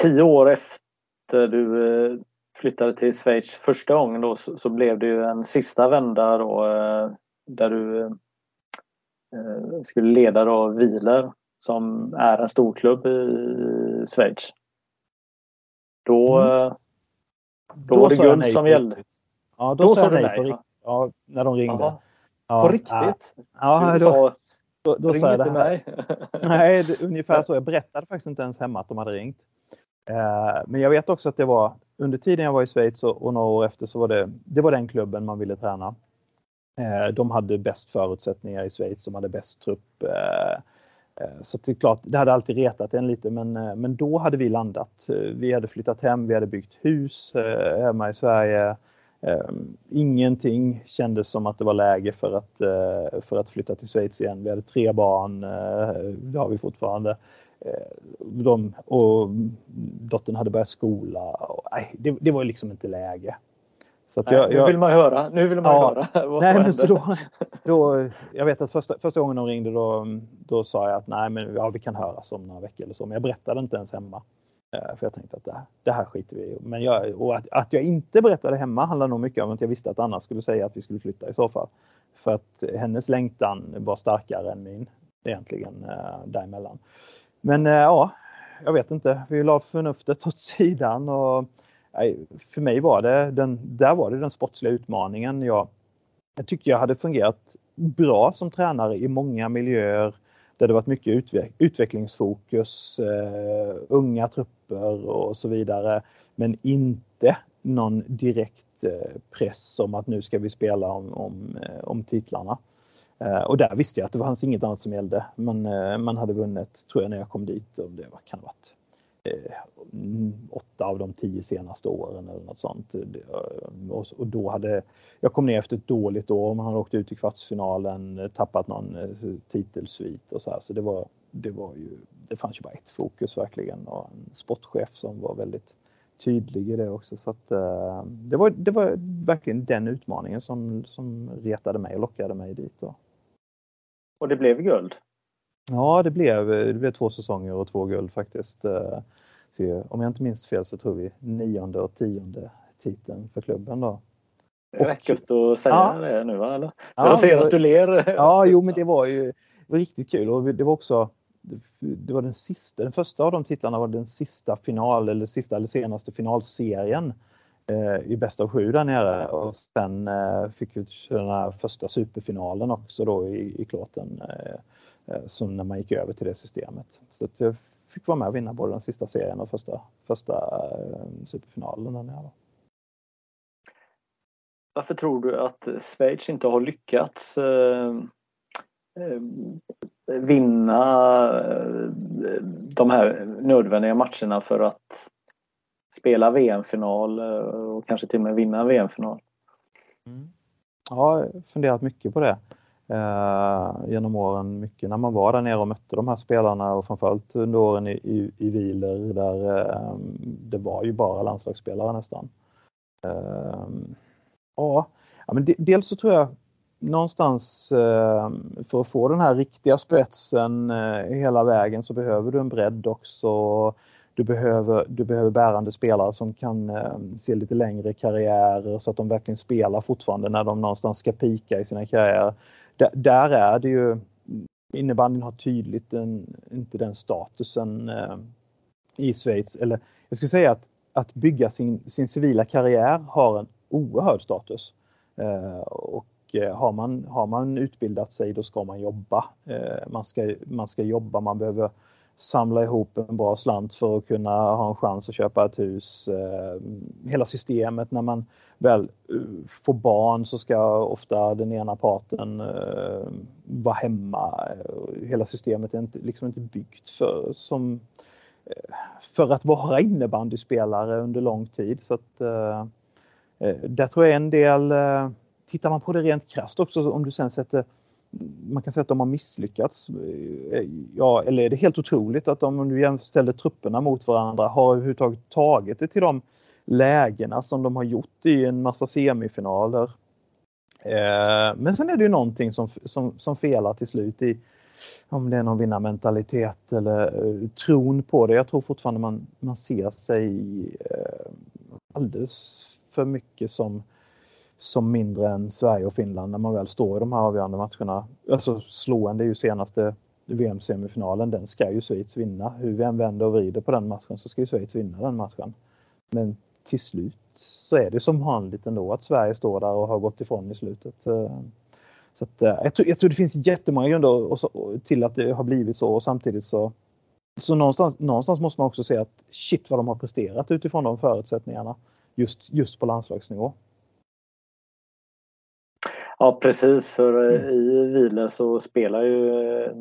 Tio år efter du eh, flyttade till Schweiz första gången då så, så blev det ju en sista vända då eh, där du eh, skulle leda då Wieler som är en stor klubb i Schweiz. Då, mm. då, då var det guld som gällde. Ja, då, då sa du nej. På rikt- ja, när de ringde. Ja, på riktigt? Ja, du då, sa, då, då sa jag det här. Mig. Nej, det, ungefär så. Jag berättade faktiskt inte ens hemma att de hade ringt. Eh, men jag vet också att det var under tiden jag var i Schweiz och, och några år efter så var det, det var den klubben man ville träna. Eh, de hade bäst förutsättningar i Schweiz, de hade bäst trupp. Eh, eh så det är klart, det hade alltid retat en lite men, eh, men då hade vi landat. Eh, vi hade flyttat hem, vi hade byggt hus hemma i Sverige. Ehm, ingenting kändes som att det var läge för att, eh, för att flytta till Schweiz igen. Vi hade tre barn, eh, det har vi fortfarande. Eh, de, och dottern hade börjat skola. Och, nej, det, det var liksom inte läge. Nej, jag, nu vill man höra. Nu vill man ja, höra nej, men så då, då, Jag vet att första, första gången de ringde då, då sa jag att nej men ja, vi kan höras om några veckor eller så. Men jag berättade inte ens hemma. Eh, för jag tänkte att det här, det här skiter vi i. Men jag, och att, att jag inte berättade hemma handlar nog mycket om att jag visste att Anna skulle säga att vi skulle flytta i så fall. För att hennes längtan var starkare än min egentligen eh, däremellan. Men eh, ja, jag vet inte. Vi la förnuftet åt sidan och nej, för mig var det den, där var det den sportsliga utmaningen. Jag, jag tyckte jag hade fungerat bra som tränare i många miljöer där det varit mycket utveck utvecklingsfokus, eh, unga trupper och så vidare. Men inte någon direkt eh, press om att nu ska vi spela om, om, eh, om titlarna. Eh, och där visste jag att det fanns inget annat som gällde. Men eh, man hade vunnit, tror jag, när jag kom dit. Och det var, kan ha varit Eh, åtta av de tio senaste åren eller något sånt. Eh, och då hade, jag kom ner efter ett dåligt år, man hade åkt ut i kvartsfinalen, eh, tappat någon titelsvit och så här. Så det var, det var ju, det fanns ju bara ett fokus verkligen och en sportchef som var väldigt tydlig i det också. Så att, det, var, det var verkligen den utmaningen som, som retade mig och lockade mig dit. Då. Och det blev guld? Ja, det blev, det blev två säsonger och två guld faktiskt. Eh, så om jag inte minns fel så tror vi nionde och tionde titeln för klubben då. Det är rätt gött att säga ja. det nu va? Eller? Ja, jag ser att du ler. Ja, jo men det var ju var riktigt kul och det var också det var den sista, den första av de titlarna var den sista final eller sista eller senaste finalserien eh, i bäst av sju där nere och sen eh, fick vi den här första superfinalen också då i, i klåten. Eh, som när man gick över till det systemet. Så att jag fick vara med och vinna både den sista serien och första, första eh, superfinalen. Där Varför tror du att Schweiz inte har lyckats eh, vinna de här nödvändiga matcherna för att spela VM-final och kanske till och med vinna VM-final? Mm. Ja, jag har funderat mycket på det eh, genom åren mycket när man var där nere och mötte de här spelarna och framförallt under åren i, i, i Viler där eh, det var ju bara landslagsspelare nästan. Eh, Ja, ja men dels så tror jag någonstans eh, för att få den här riktiga spetsen eh, hela vägen så behöver du en bredd också. Du behöver, du behöver bärande spelare som kan eh, se lite längre karriärer så att de verkligen spelar fortfarande när de någonstans ska pika i sina karriärer. Där är det ju innebandyn har tydligt en, inte den statusen eh, i Schweiz. Eller jag skulle säga att, att bygga sin, sin civila karriär har en oerhörd status. Eh, och eh, har man, har man utbildat sig då ska man jobba. Eh, man ska, man ska jobba, man behöver samla ihop en bra slant för att kunna ha en chans att köpa ett hus. Eh, hela systemet när man väl eh, får barn så ska ofta den ena parten eh, vara hemma. Hela systemet är inte, liksom inte byggt för, som, för att vara innebandyspelare under lång tid. Så att, där tror jag en del tittar man på det rent krasst också, om du sen sätter man kan säga att de har misslyckats. Ja, eller är det helt otroligt att de, om du jämställer trupperna mot varandra, har överhuvudtaget tagit det till de lägena som de har gjort i en massa semifinaler. Eh, men sen är det ju någonting som, som, som felar till slut i om det är någon vinnarmentalitet eller eh, tron på det. Jag tror fortfarande man, man ser sig eh, alldeles för mycket som som mindre än Sverige och Finland när man väl står i de här avgörande matcherna. Alltså slående är ju senaste VM-semifinalen, den ska ju Schweiz vinna. Hur vi än vänder och vrider på den matchen så ska ju Schweiz vinna den matchen. Men till slut så är det som vanligt ändå att Sverige står där och har gått ifrån i slutet. Så att, eh, jag, tror, jag tror det finns jättemånga grunder till att det har blivit så och samtidigt så så någonstans, någonstans måste man också se att shit vad de har presterat utifrån de förutsättningarna just, just på landslagsnivå. Ja precis, för eh, mm. i Vile så spelar ju eh,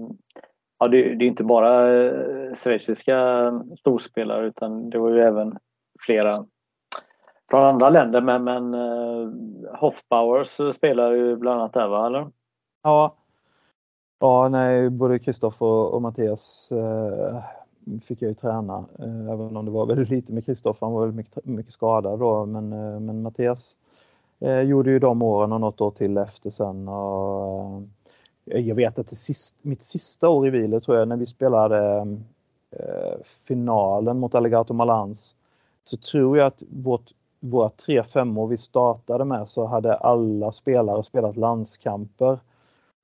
Ja, det, det är inte bara eh, schweiziska storspelare utan det var ju även flera från andra länder. Men, men Hoffbauers spelar ju bland annat där va? Eller? Ja, ja nej, både Kristoffer och, och Mattias eh, fick jag ju träna. Eh, även om det var väldigt lite med Kristoffer, han var väldigt mycket, mycket skadad då. Men, eh, men Mattias Eh, gjorde ju de åren och något år till efter sen. Och, eh, jag vet att det sist, mitt sista år i Vile tror jag när vi spelade eh, finalen mot Alligator Malans så tror jag att vårt, våra tre femmor vi startade med så hade alla spelare spelat landskamper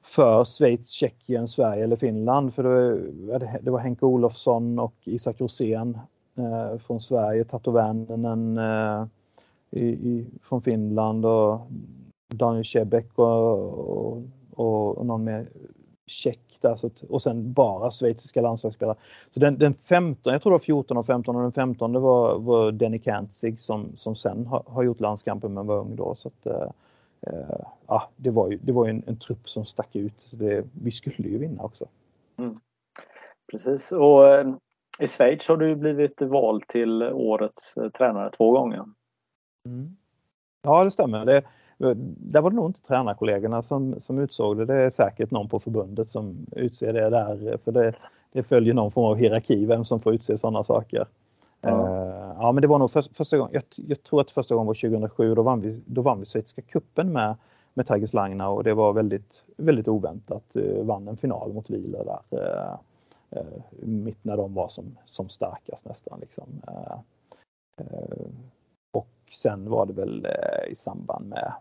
för Schweiz, Tjeckien, Sverige eller Finland. För det, det var Henke Olofsson och Isak Rosén eh, från Sverige, Tato Vänänen, eh, i, i, från Finland och Daniel Cebek och, och, och, och någon mer tjeck där, så att, och sen bara schweiziska landslagsspelare. Så den, den 15, jag tror det var 14 och 15 och den 15 det var, var Denny Kantzig som, som sen har, har gjort landskampen men var ung då. Så att, eh, ja, det var ju, det var ju en, en trupp som stack ut. Det, vi skulle ju vinna också. Mm. Precis och eh, i Schweiz har du blivit vald till årets eh, tränare två gånger. Mm. Ja, det stämmer. Det, där var det nog inte tränarkollegorna som, som utsåg det. Det är säkert någon på förbundet som utser det där. För det, det följer någon form av hierarki vem som får utse sådana saker. Ja. Uh, ja men det var nog för, första gången, jag, jag, tror att första gången var 2007. Då vann vi, då vann vi Schweiziska cupen med, med Tigers Langna och det var väldigt, väldigt oväntat. Uh, vann en final mot Wieler där. Uh, mitt när de var som, som starkast nästan. Liksom. Sen var det väl eh, i samband med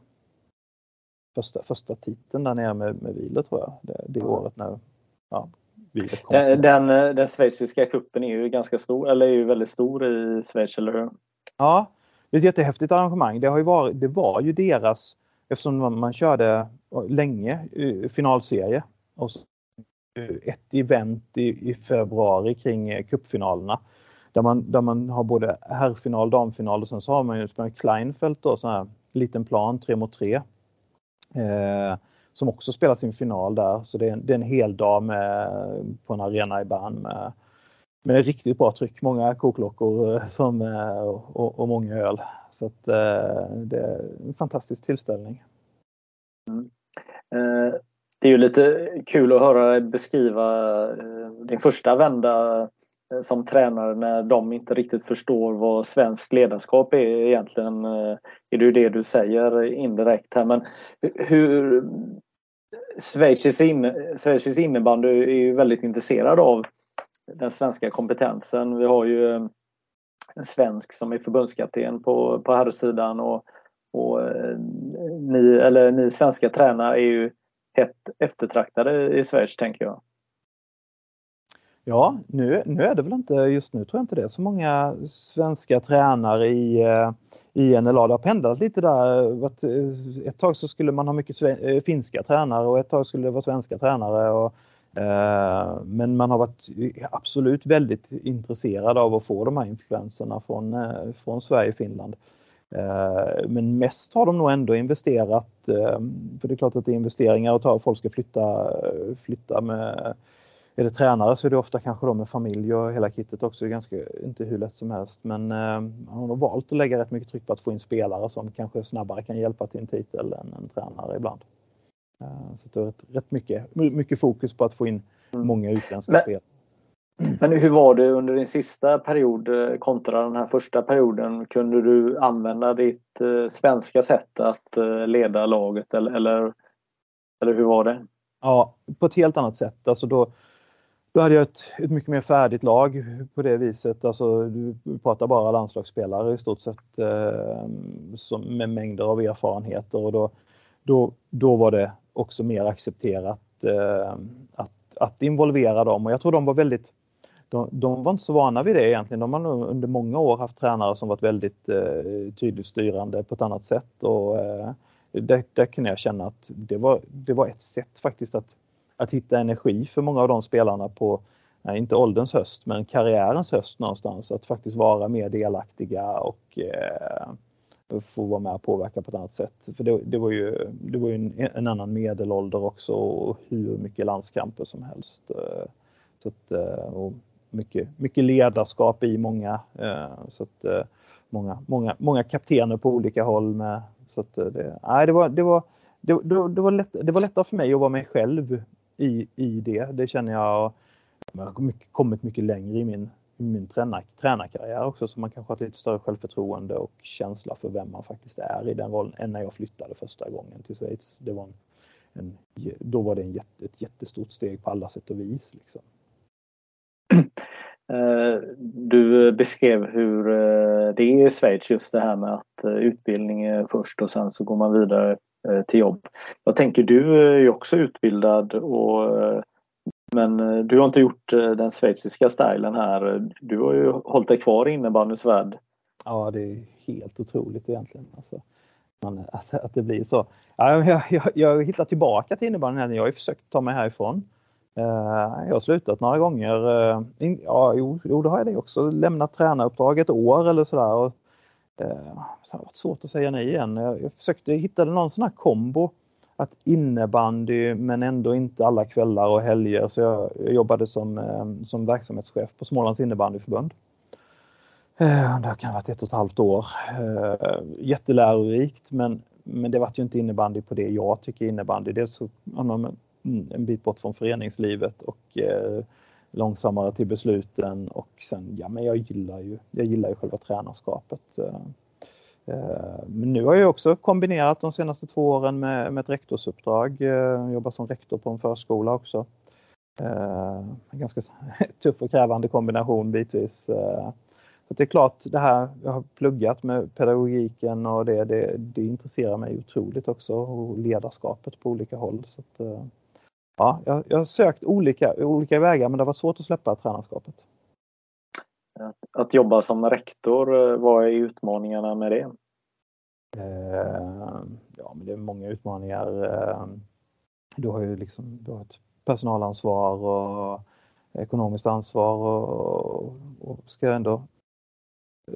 första, första titeln där nere med, med Wieler tror jag. Det, det året när ja, Wieler kom. Den, den, eh, den schweiziska kuppen är ju ganska stor, eller är ju väldigt stor i Schweiz, eller hur? Ja, det är ett jättehäftigt arrangemang. Det, har ju varit, det var ju deras, eftersom man, man körde länge finalserie och så, ett event i, i februari kring cupfinalerna där man, där man har både herrfinal, damfinal och sen så har man ju spelat Kleinfeld då, sån här liten plan, tre mot tre. Eh, som också spelar sin final där. Så det är, en, det är en hel dag med, på en arena i Bern med, med riktigt bra tryck. Många koklockor eh, som, eh, och, och, många öl. Så att, eh, det är en fantastisk tillställning. Mm. Eh, det är ju lite kul att höra dig beskriva din första vända Eh, som tränare när de inte riktigt förstår vad svensk ledarskap är egentligen. Eh, är det ju det du säger indirekt här men hur Schweizisk, in, innebandy är ju väldigt intresserad av den svenska kompetensen. Vi har ju eh, en svensk som är förbundskapten på, på herrsidan och, och ni, eller ni svenska tränare är ju hett eftertraktade i Schweiz tänker jag. Ja, nu, nu är det väl inte, just nu tror jag inte det är så många svenska tränare i, eh, i NLA. Det har pendlat lite där. Eh, ett tag så skulle man ha mycket eh, finska tränare och ett tag skulle det vara svenska tränare. Och, eh, men man har varit absolut väldigt intresserad av att få de här influenserna från, från Sverige och Finland. Eh, men mest har de nog ändå investerat, eh, för det är klart att det är investeringar att ta, folk ska flytta, flytta med är det tränare så är det ofta kanske de med familj och hela kittet också. Det är ganska, inte hur lätt som helst. Men eh, han har valt att lägga rätt mycket tryck på att få in spelare som kanske snabbare kan hjälpa till en titel än en tränare ibland. Eh, så det är rätt, rätt mycket, mycket fokus på att få in mm. många utländska spelare. Men hur var det under din sista period eh, kontra den här första perioden? Kunde du använda ditt eh, svenska sätt att eh, leda laget eller, eller, eller hur var det? Ja, på ett helt annat sätt. Alltså då, då hade jag ett, ett mycket mer färdigt lag på det viset. Alltså, du pratar bara landslagsspelare i stort sett eh, som, med mängder av erfarenheter och då, då, då var det också mer accepterat eh, att, att involvera dem och jag tror de var väldigt de, de, var inte så vana vid det egentligen. De har under många år haft tränare som varit väldigt eh, tydligt styrande på ett annat sätt. Och, eh, där, där kunde jag känna att det var, det var ett sätt faktiskt att, att hitta energi för många av de spelarna på, inte ålderns höst, men karriärens höst någonstans. Att faktiskt vara mer delaktiga och eh, få vara med och påverka på ett annat sätt. För det, det var ju, det var ju en, en, annan medelålder också och hur mycket landskamper som helst. Eh, så att, eh, och mycket, mycket ledarskap i många. Eh, så att, eh, många, många, många kaptener på olika håll med. Så att eh, det, nej, det, var, det, var, det, det, det, var lätt, det var lättare för mig att vara mig själv i, i det. Det känner jag. Jag har mycket, kommit mycket längre i min, i min tränar, tränarkarriär också så man kanske har lite större självförtroende och känsla för vem man faktiskt är i den rollen än när jag flyttade första gången till Schweiz. Det var en, en, då var det en jätte, ett jättestort steg på alla sätt och vis. Liksom. Eh, du beskrev hur eh, det är i Schweiz just det här med att eh, utbildning är först och sen så går man vidare Eh, till jobb. Jag tänker du är ju också utbildad och eh, men eh, du har inte gjort den schweiziska stilen här. Du har ju hållit dig kvar i innebandyns värld. Ja, det är helt otroligt egentligen. Alltså, man, att, att det blir så. Ja, jag, jag, jag hittar tillbaka till innebandyn. Jag har ju försökt ta mig härifrån. Jag har slutat några gånger. Ja, jo, jo, då har jag det också. Lämnat tränaruppdrag ett år eller sådär. Eh, det har varit svårt att säga nej igen. Jag, jag försökte hitta någon sån här kombo. Att innebandy men ändå inte alla kvällar och helger. Så jag, jag jobbade som, eh, som verksamhetschef på Smålands innebandyförbund. Eh, det kan ha varit ett och ett halvt år. Eh, jättelärorikt men, men det var ju inte innebandy på det jag tycker innebandy. Dels så, en bit bort från föreningslivet och eh, långsammare till besluten och sen, ja men jag gillar ju, jag gillar ju själva tränarskapet. Eh, eh, men nu har jag också kombinerat de senaste två åren med, med ett rektorsuppdrag, eh, Jag jobbar som rektor på en förskola också. En ganska tuff och krävande kombination bitvis. Så det är klart, det här jag har pluggat med pedagogiken och det, det, det intresserar mig otroligt också och ledarskapet på olika håll. Så att, ja, jag, jag har sökt olika, olika vägar men det har varit svårt att släppa tränarskapet. Att jobba som rektor, eh, vad är utmaningarna med det? Eh, ja, men det är många utmaningar. Eh, du har ju liksom du har ett personalansvar och ekonomiskt ansvar och, och ska ändå...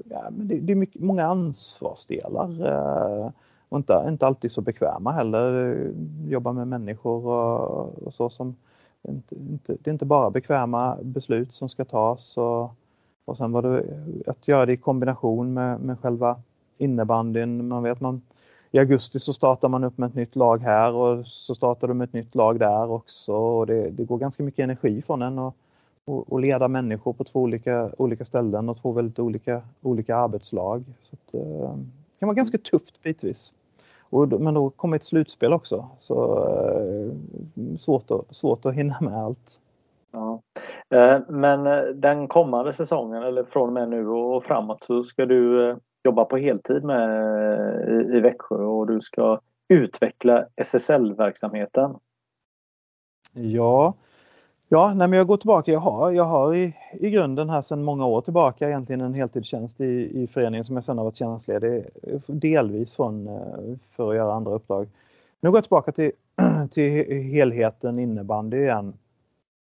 Ja, men det, det är mycket, många ansvarsdelar. Eh, och inte, inte alltid så bekväma heller. Eh, jobba med människor och, och så som inte, inte, det är inte bara bekväma beslut som ska tas och, och sen var det att göra det i kombination med, med själva innebandyn. Man vet man i augusti så startar man upp med ett nytt lag här och så startar du med ett nytt lag där också. Och det, det går ganska mycket energi från en och och, och leda människor på två olika, olika ställen och två väldigt olika, olika arbetslag. Så att, eh, det kan vara ganska tufft bitvis. Och, men då kommer ett slutspel också, så eh, svårt, att, svårt att hinna med allt. Ja. Eh, men eh, den kommande säsongen, eller från och med nu och framåt, så ska du jobba på heltid med i, i Växjö och du ska utveckla SSL-verksamheten. Ja, Ja, nej, men jag går tillbaka. Jag har, jag har i, i grunden här sedan många år tillbaka egentligen en heltidstjänst i, i föreningen som jag sedan har varit tjänstledig delvis från eh, för att göra andra uppdrag. Nu går jag tillbaka till, till helheten innebandy igen.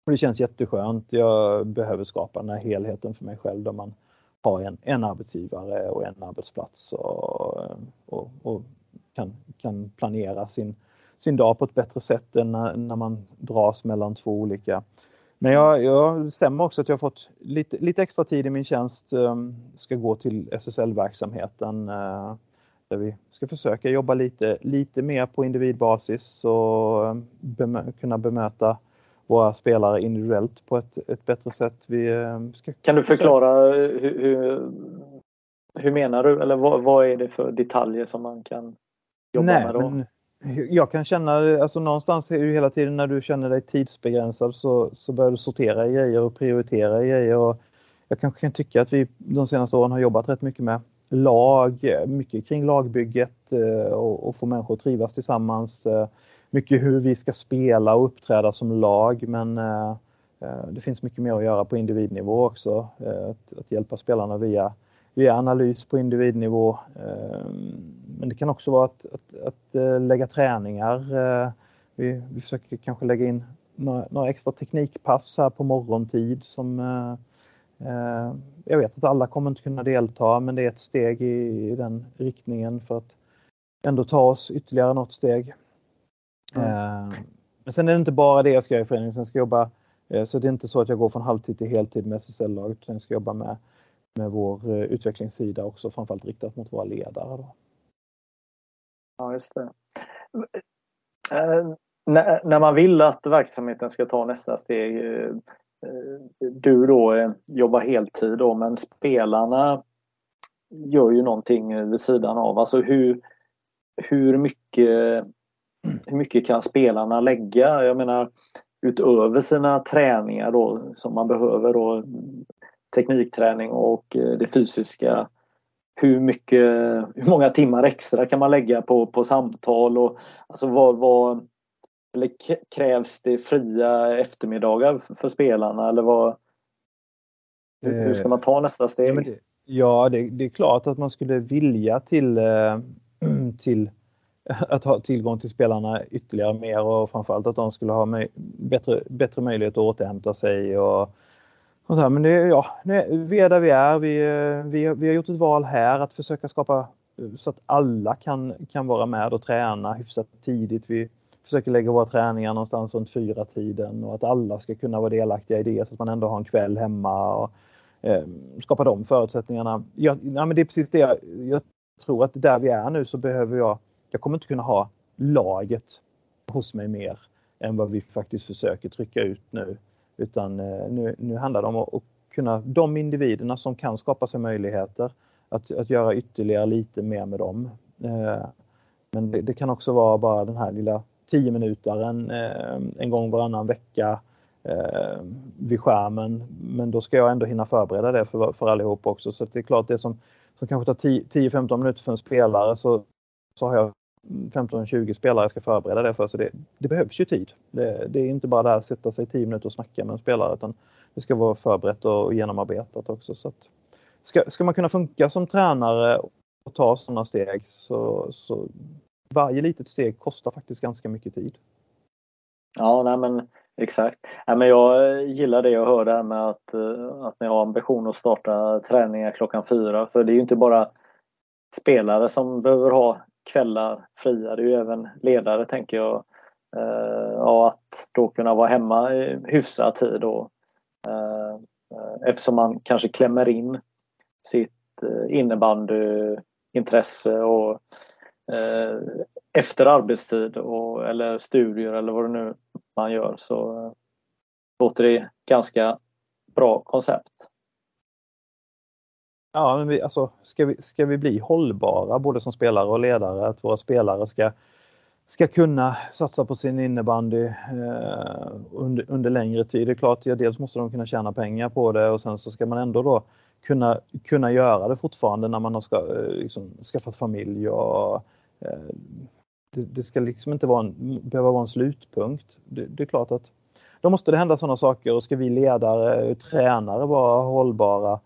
Det känns jätteskönt. Jag behöver skapa den här helheten för mig själv där man har en, en arbetsgivare och en arbetsplats och, och, och kan, kan planera sin, sin dag på ett bättre sätt än när, när man dras mellan två olika. Men jag, jag stämmer också att jag fått lite, lite extra tid i min tjänst um, ska gå till SSL-verksamheten uh, där vi ska försöka jobba lite, lite mer på individbasis och um, bemö kunna bemöta våra spelare individuellt på ett, ett bättre sätt. Vi, um, ska kan du förklara hur, hur, hur menar du eller vad, vad, är det för detaljer som man kan jobba Nej, med då? Men, jag kan känna, alltså någonstans är ju hela tiden när du känner dig tidsbegränsad så, så börjar du sortera i grejer och prioritera i grejer. Och jag kanske kan tycka att vi de senaste åren har jobbat rätt mycket med lag, mycket kring lagbygget eh, och, och få människor att trivas tillsammans. Eh, mycket hur vi ska spela och uppträda som lag men eh, det finns mycket mer att göra på individnivå också. Att, att hjälpa spelarna via via analys på individnivå. Ehm, men det kan också vara att, att, att eh, lägga träningar. Eh, vi, vi försöker kanske lägga in några, några, extra teknikpass här på morgontid som eh, jag vet att alla kommer inte kunna delta men det är ett steg i, i den riktningen för att ändå ta oss ytterligare något steg. Mm. Men sen är det inte bara det jag ska göra i föreningen, jag ska jobba så det är inte så att jag går från halvtid till heltid med SSL-laget utan jag ska jobba med med vår eh, utvecklingssida också framförallt riktat mot våra ledare. Då. Ja, just det. Eh, eh när, när, man vill att verksamheten ska ta nästa steg. Eh, eh du då jobbar heltid då men spelarna gör ju någonting vid sidan av. Alltså hur, hur, mycket, hur mycket kan spelarna lägga? Jag menar utöver sina träningar då som man behöver då teknikträning och eh, det fysiska. Hur, mycket, hur många timmar extra kan man lägga på, på samtal? Och, alltså vad, vad, eller krävs det fria eftermiddagar för spelarna? Eller vad, hur ska man ta nästa steg? Ja, det, det, är klart att man skulle vilja till, eh, till att ha tillgång till spelarna ytterligare mer och framförallt att de skulle ha bättre, bättre möjlighet att återhämta sig och och så här, men det, ja, vi är där vi är. Vi, eh, vi, vi har gjort ett val här att försöka skapa eh, så att alla kan, kan vara med och träna hyfsat tidigt. Vi försöker lägga våra träningar någonstans runt fyra tiden och att alla ska kunna vara delaktiga i det så att man ändå har en kväll hemma och eh, skapa de förutsättningarna. Jag, ja, men det är precis det jag, jag tror att där vi är nu så behöver jag, jag kommer inte kunna ha laget hos mig mer än vad vi faktiskt försöker trycka ut nu. Utan eh, nu, nu handlar det om att, att kunna, de individerna som kan skapa sig möjligheter, att, att göra ytterligare lite mer med dem. Eh, men det, det kan också vara bara den här lilla 10 minutaren eh, en gång varannan vecka vid skärmen. Men då ska jag ändå hinna förbereda det för, för allihop också. Så det är klart det som, som kanske tar 10-15 minuter för en spelare så, så har jag 15-20 spelare ska förbereda det för. Så det, det behövs ju tid. Det, det, är inte bara där att sätta sig 10 minuter och snacka med en spelare utan det ska vara förberett och genomarbetat också. Så att, ska, ska man kunna funka som tränare och ta sådana steg så, så varje litet steg kostar faktiskt ganska mycket tid. Ja, nej men exakt. Nej, men jag gillar det jag hör där med att, eh, att ni har ambition att starta träningar klockan fyra. För det är ju inte bara spelare som behöver ha kvällar fria. Det är ju även ledare tänker jag. Eh, ja, att då kunna vara hemma i hyfsad tid och, eh, eh, eftersom man kanske klämmer in sitt eh, innebandyintresse och eh, efter arbetstid och, eller studier eller vad det nu man gör så eh, låter det ganska bra koncept. Ja, men vi, alltså, ska, vi, ska vi bli hållbara både som spelare och ledare, att våra spelare ska, ska kunna satsa på sin innebandy eh, under, under längre tid. Det är klart, ja, dels måste de kunna tjäna pengar på det och sen så ska man ändå då kunna, kunna göra det fortfarande när man har ska, eh, liksom, skaffat familj och eh, det, det, ska liksom inte vara en, behöva vara en slutpunkt. Det, det är klart att då måste det hända sådana saker och ska vi ledare, tränare vara hållbara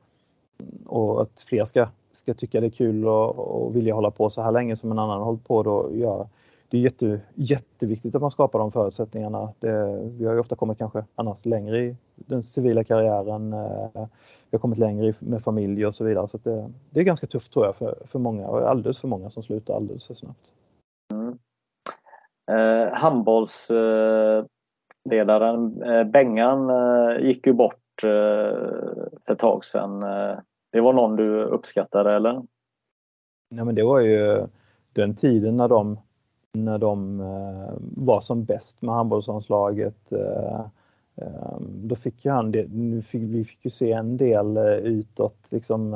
och att fler ska, ska tycka det är kul och, och vilja hålla på så här länge som en annan har hållit på då ja, Det är jätte, jätteviktigt att man skapar de förutsättningarna. Det, vi har ju ofta kommit kanske annars längre i den civila karriären. Eh, vi har kommit längre med familj och så vidare. Så det, det, är ganska tufft tror jag för, för många och alldeles för många som slutar alldeles för snabbt. Mm. Eh, handbollsledaren eh, eh, Bengan eh, gick ju bort bort eh, för ett tag sedan. Eh, det var någon du uppskattade eller? Nej, men det var ju den tiden när de, när de eh, var som bäst med handbollslandslaget. Då fick ju han det, nu fick, vi fick ju se en del utåt liksom,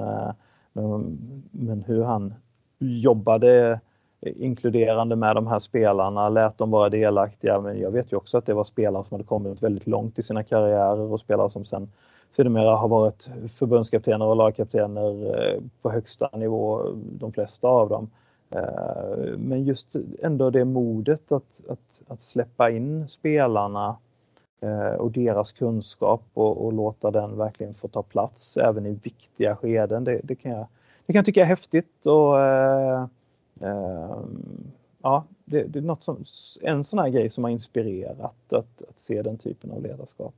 men hur han jobbade inkluderande med de här spelarna, lät dem vara delaktiga. Men jag vet ju också att det var spelare som hade kommit väldigt långt i sina karriärer och spelare som sen sedermera har varit förbundskaptener och lagkaptener eh, på högsta nivå, de flesta av dem. Eh, men just ändå det modet att, att, att släppa in spelarna eh, och deras kunskap och, och, låta den verkligen få ta plats även i viktiga skeden. Det, det kan, jag, det kan jag tycka är häftigt och Eh, ja, det, det, är något som, en sån här grej som har inspirerat att, att se den typen av ledarskap.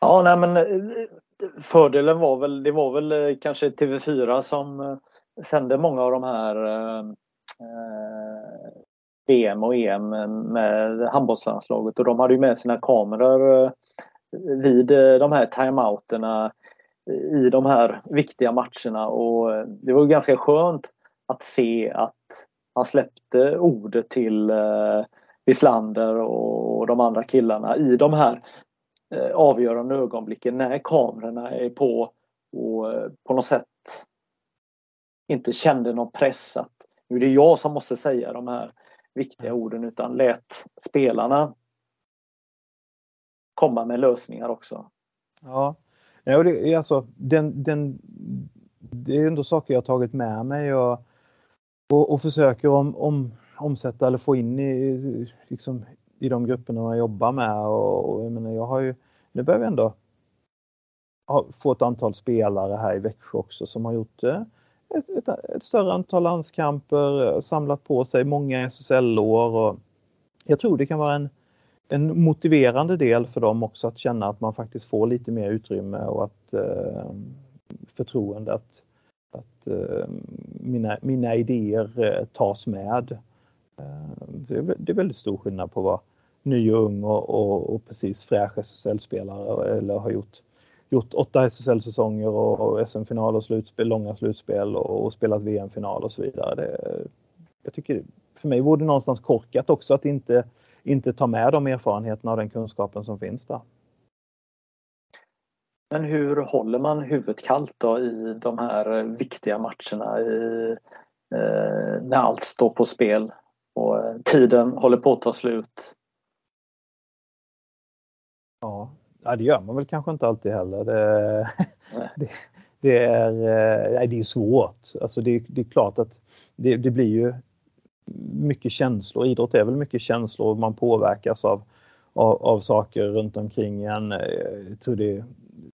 Ja, nej men eh, fördelen var väl, det var väl eh, kanske TV4 som sände många av de här eh, VM och EM med handbollslandslaget och de hade ju med sina kameror vid de här timeouterna i de här viktiga matcherna och det var ganska skönt att se att han släppte ordet till eh, Wislander och de andra killarna i de här Eh, avgörande ögonblicken när kamerorna är på och eh, på något sätt inte kände någon press att nu är det jag som måste säga de här viktiga orden utan lät spelarna komma med lösningar också. Ja, ja det är alltså den, den, det är ändå saker jag tagit med mig och, och, och försöker om, om, omsätta eller få in i, liksom, i de grupperna man jobbar med. Och, och jag, menar, jag har ju, nu börjar vi ändå ha, få ett antal spelare här i Växjö också som har gjort eh, ett, ett, ett, större antal landskamper, eh, samlat på sig många SSL-år. Och jag tror det kan vara en, en motiverande del för dem också att känna att man faktiskt får lite mer utrymme och att eh, förtroende att, att eh, mina, mina idéer eh, tas med. Eh, det är, det är väldigt stor skillnad på vad ny och ung och, och, och precis fräsch SSL-spelare eller har gjort, gjort åtta SSL-säsonger och, och SM-final och slutspel, långa slutspel och, och spelat VM-final och så vidare. Det, jag tycker för mig vore det någonstans korkat också att inte, inte ta med de erfarenheterna och den kunskapen som finns där. Men hur håller man huvudet kallt då i de här viktiga matcherna i, eh, när allt står på spel och eh, tiden håller på att ta slut? Ja, ja det gör man väl kanske inte alltid heller. Det, det, det är, eh, nej, det är svårt. Alltså det, det är klart att det, det, blir ju mycket känslor. Idrott är väl mycket känslor. Man påverkas av, av, av saker runt omkring en. Eh, jag tror det är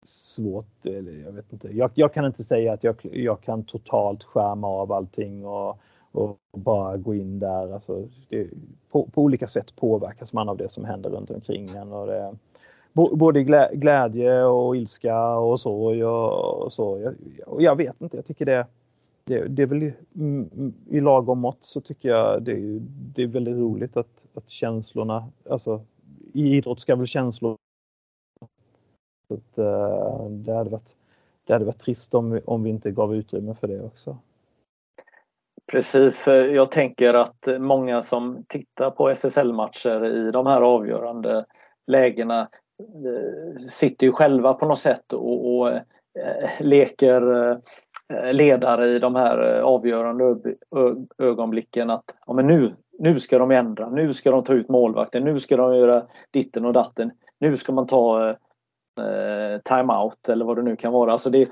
svårt. Eller jag, vet inte. Jag, jag kan inte säga att jag, jag kan totalt skärma av allting och, och bara gå in där. Alltså det, på, på, olika sätt påverkas man av det som händer runt omkring en. Och det, både glädje och ilska och sorg och så. Jag, jag vet inte, jag tycker det, det, det är väl i, mm, mm, i lagom mått så tycker jag det, det är väldigt roligt att, att känslorna, alltså i idrott ska väl känslor att, uh, det, hade varit, det hade varit trist om vi, om vi inte gav utrymme för det också. Precis, för jag tänker att många som tittar på SSL-matcher i de här avgörande lägena eh, sitter ju själva på något sätt och, och eh, leker ledare i de här avgörande ögonblicken att ja, men nu, nu ska de ändra, nu ska de ta ut målvakten, nu ska de göra ditten och datten, nu ska man ta eh, time-out eller vad det nu kan vara. Alltså det,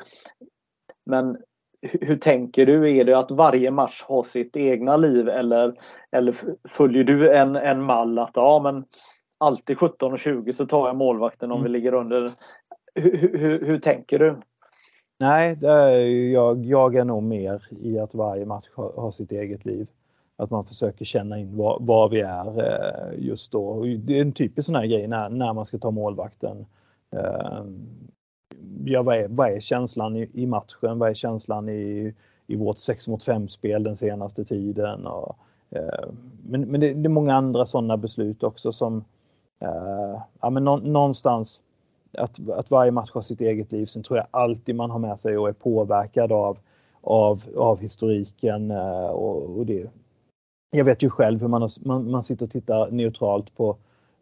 men hur tänker du? Är det att varje match har sitt egna liv eller, eller följer du en, en mall att ja men alltid 17 och 20 så tar jag målvakten om mm. vi ligger under. Hur, hur, hur tänker du? Nej, är jag, jag är nog mer i att varje match har, har sitt eget liv. Att man försöker känna in var, var vi är eh, just då. Det är en typisk sån här grej när, när man ska ta målvakten. Eh, ja, vad, är, vad är känslan i, i, matchen? Vad är känslan i, i vårt 6 mot 5 spel den senaste tiden? Och, eh, men men det, det, är många andra sådana beslut också som eh, ja, men nå, någonstans att, att varje match har sitt eget liv. Sen tror jag alltid man har med sig och är påverkad av, av, av historiken eh, och, och det, jag vet ju själv hur man, har, man, man sitter och tittar neutralt på,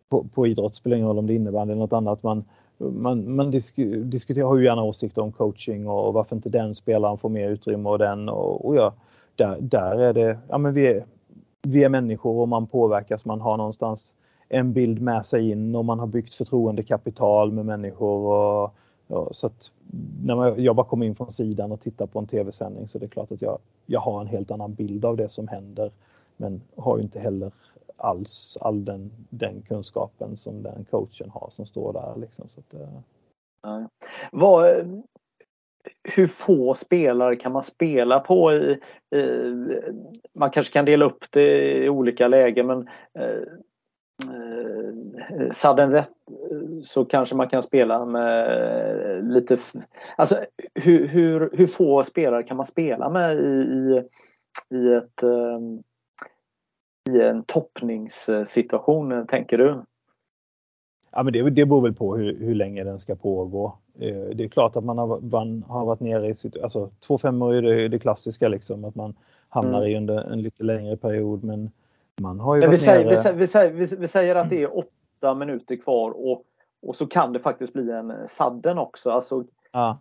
på, på idrott, spelar ingen roll om det innebär eller något annat. Man, man, man disk, diskuterar, har ju gärna åsikter om coaching och varför inte den spelaren får mer utrymme och den och, och ja, där, där är det, ja men vi är, vi är människor och man påverkas, man har någonstans en bild med sig in och man har byggt förtroendekapital med människor och, Ja, så att när man, jag bara kommer in från sidan och tittar på en tv-sändning så det är klart att jag, jag har en helt annan bild av det som händer men har ju inte heller alls all den, den kunskapen som den coachen har som står där. Liksom. Så att, eh, ja. Vad, hur få spelare kan man spela på? I, i, man kanske kan dela upp det i olika lägen men eh, eh, sudden rätt så kanske man kan spela med lite... Alltså hur, hur, hur få spelare kan man spela med i, i, i ett eh, i en toppningssituation, tänker du? Ja, men det, det beror väl på hur, hur länge den ska pågå. Eh, det är klart att man har, man har varit nere i sitt, alltså två femmor är det, det klassiska liksom att man hamnar mm. i under en lite längre period men man har ju men vi, säger, vi, säger, vi, säger, vi, vi säger att det är åtta minuter kvar och, och så kan det faktiskt bli en sadden också. Alltså, ja.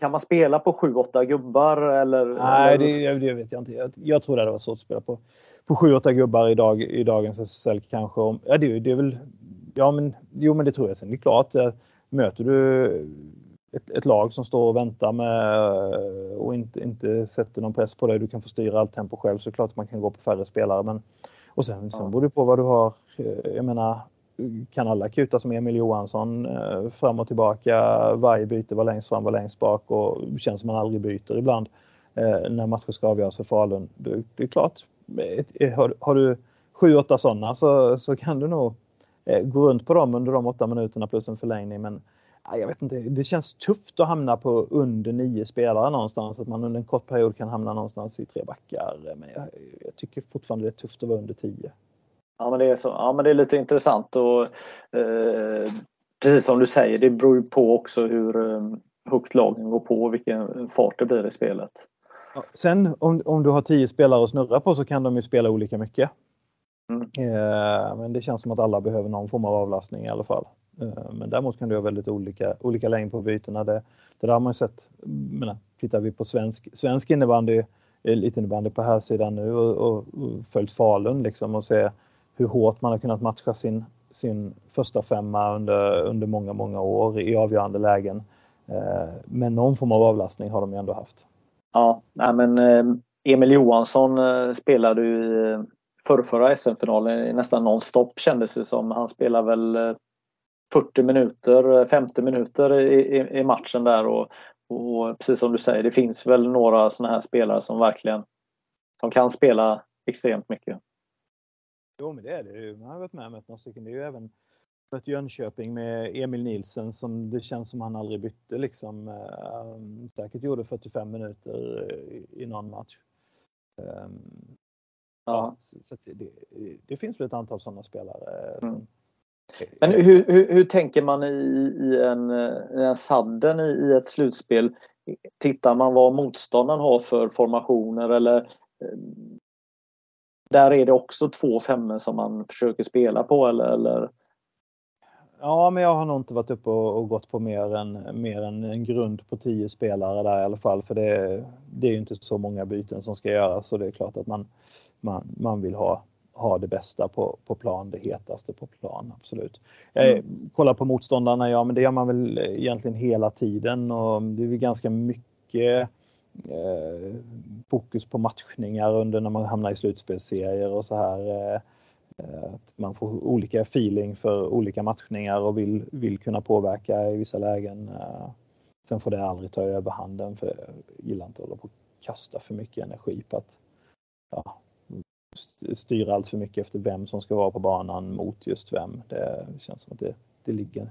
Kan man spela på sju, åtta gubbar eller? Nej, det, det vet jag inte. Jag, jag tror det hade varit svårt att spela på på 7-8 gubbar i, dag, i dagens SSL kanske. Ja, det, det är väl, ja men, jo men det tror jag. Sen det är klart, eh, möter du ett, ett, lag som står och väntar med eh, och inte, inte sätter någon press på dig, du kan få styra allt tempo själv, så är det klart att man kan gå på färre spelare. Men, och sen, sen beror det på vad du har. Eh, jag menar, kan alla kuta som Emil Johansson eh, fram och tillbaka, varje byte var längst fram, var längst bak och det känns som man aldrig byter ibland eh, när matcher ska avgöras för Falun. Det, är klart, eh, har, du sju, åtta sådana så, så kan du nog gå runt på dem under de åtta minuterna plus en förlängning. Men ah, jag vet inte, det känns tufft att hamna på under nio spelare någonstans. Att man under en kort period kan hamna någonstans i tre backar. Men jag, jag tycker fortfarande det är tufft att vara under tio. Ja men det är, så. Ja, men det är lite intressant och eh, precis som du säger, det beror ju på också hur eh, högt lagen går på och vilken fart det blir i spelet. Sen om, om du har tio spelare att snurra på så kan de ju spela olika mycket. Mm. Eh, men det känns som att alla behöver någon form av avlastning i alla fall. Eh, men däremot kan du ha väldigt olika, olika längd på bytena. Det, det där har man ju sett. Menar, tittar vi på svensk, svensk innebandy, elitinnebandy på här sidan nu och, och, och följt Falun liksom och se hur hårt man har kunnat matcha sin, sin första femma under, under många, många år i avgörande lägen. Eh, men någon form av avlastning har de ju ändå haft. Ja, nej men eh, Emil Johansson eh, spelade ju i förrförra SM-finalen nästan nonstop kändes det som. Han spelade väl 40 minuter, 50 minuter i, i, matchen där och, och, precis som du säger, det finns väl några sådana här spelare som verkligen som kan spela extremt mycket. Jo, men det är det Man har varit med om några stycken. Det är ju även mött Jönköping med Emil Nielsen som det känns som han aldrig bytte liksom. Äh, säkert gjorde 45 minuter i, i någon match. Ähm, ja. Så, så det, det, finns väl ett antal sådana spelare. Mm. Men hur, hur, hur, tänker man i, i en, i en sadden i, i ett slutspel? Tittar man vad motståndaren har för formationer eller ehm, där är det också två femmor som man försöker spela på eller? eller? Ja, men jag har nog inte varit uppe och, och, gått på mer än, mer än en grund på tio spelare där i alla fall. För det, det är ju inte så många byten som ska göras så det är klart att man, man, man vill ha, ha det bästa på, på plan, det hetaste på plan, absolut. Mm. Eh, kolla på motståndarna, ja men det gör man väl egentligen hela tiden och det är väl ganska mycket eh, fokus på matchningar under när man hamnar i slutspelsserier och så här. Eh, eh, att man får olika feeling för olika matchningar och vill, vill kunna påverka i vissa lägen. Eh, sen får det aldrig ta överhanden för jag gillar inte att hålla på och kasta för mycket energi på att ja, styra allt för mycket efter vem som ska vara på banan mot just vem. Det känns som att det, det ligger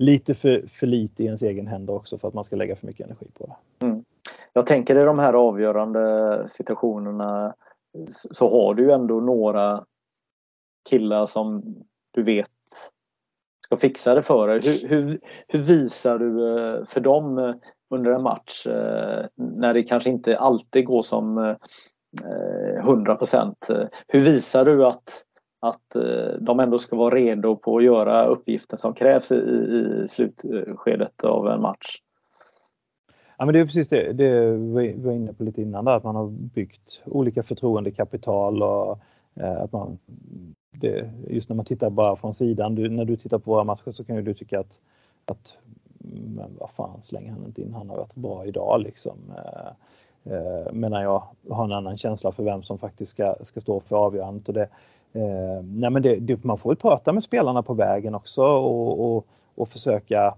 lite för, för lite i ens egen händer också för att man ska lägga för mycket energi på det. Mm. Jag tänker i de här avgörande situationerna så har du ju ändå några killar som du vet ska fixa det för dig. Hur, hur, hur visar du eh, för dem eh, under en match eh, när det kanske inte alltid går som 100 procent? Hur visar du att, att de ändå ska vara redo på att göra uppgiften som krävs i, i slutskedet av en match? Ja, men det är precis det, det vi var inne på lite innan där, att man har byggt olika förtroendekapital och eh, att man det, just när man tittar bara från sidan, du, när du tittar på våra matcher så kan ju du tycka att, att mm, men vad fan slänger han inte in, han har varit bra idag liksom. Eh, eh, medan jag har en annan känsla för vem som faktiskt ska, ska stå för avgörandet. Och det, eh, nej men det, det, man får väl prata med spelarna på vägen också och, och, och försöka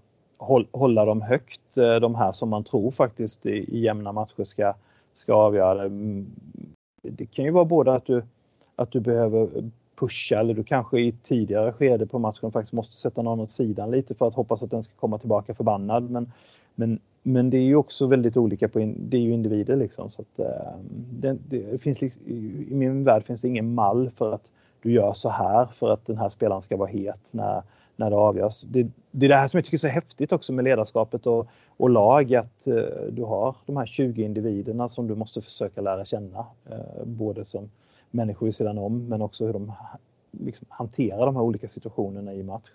hålla dem högt, eh, de här som man tror faktiskt i, i jämna matcher ska, ska avgöra. Mm, det kan ju vara både att du, att du behöver pusha eller du kanske i tidigare skede på matchen faktiskt måste sätta någon åt sidan lite för att hoppas att den ska komma tillbaka förbannad. Men, men, men det är ju också väldigt olika på in, det är ju individer liksom så att eh, det, det, finns liksom, i min värld finns det ingen mall för att du gör så här för att den här spelaren ska vara het när, när det avgörs. Det, det är det här som jag tycker är så häftigt också med ledarskapet och, och lag att eh, du har de här 20 individerna som du måste försöka lära känna. Eh, både som människor vid sidan om men också hur de liksom hanterar de här olika situationerna i match.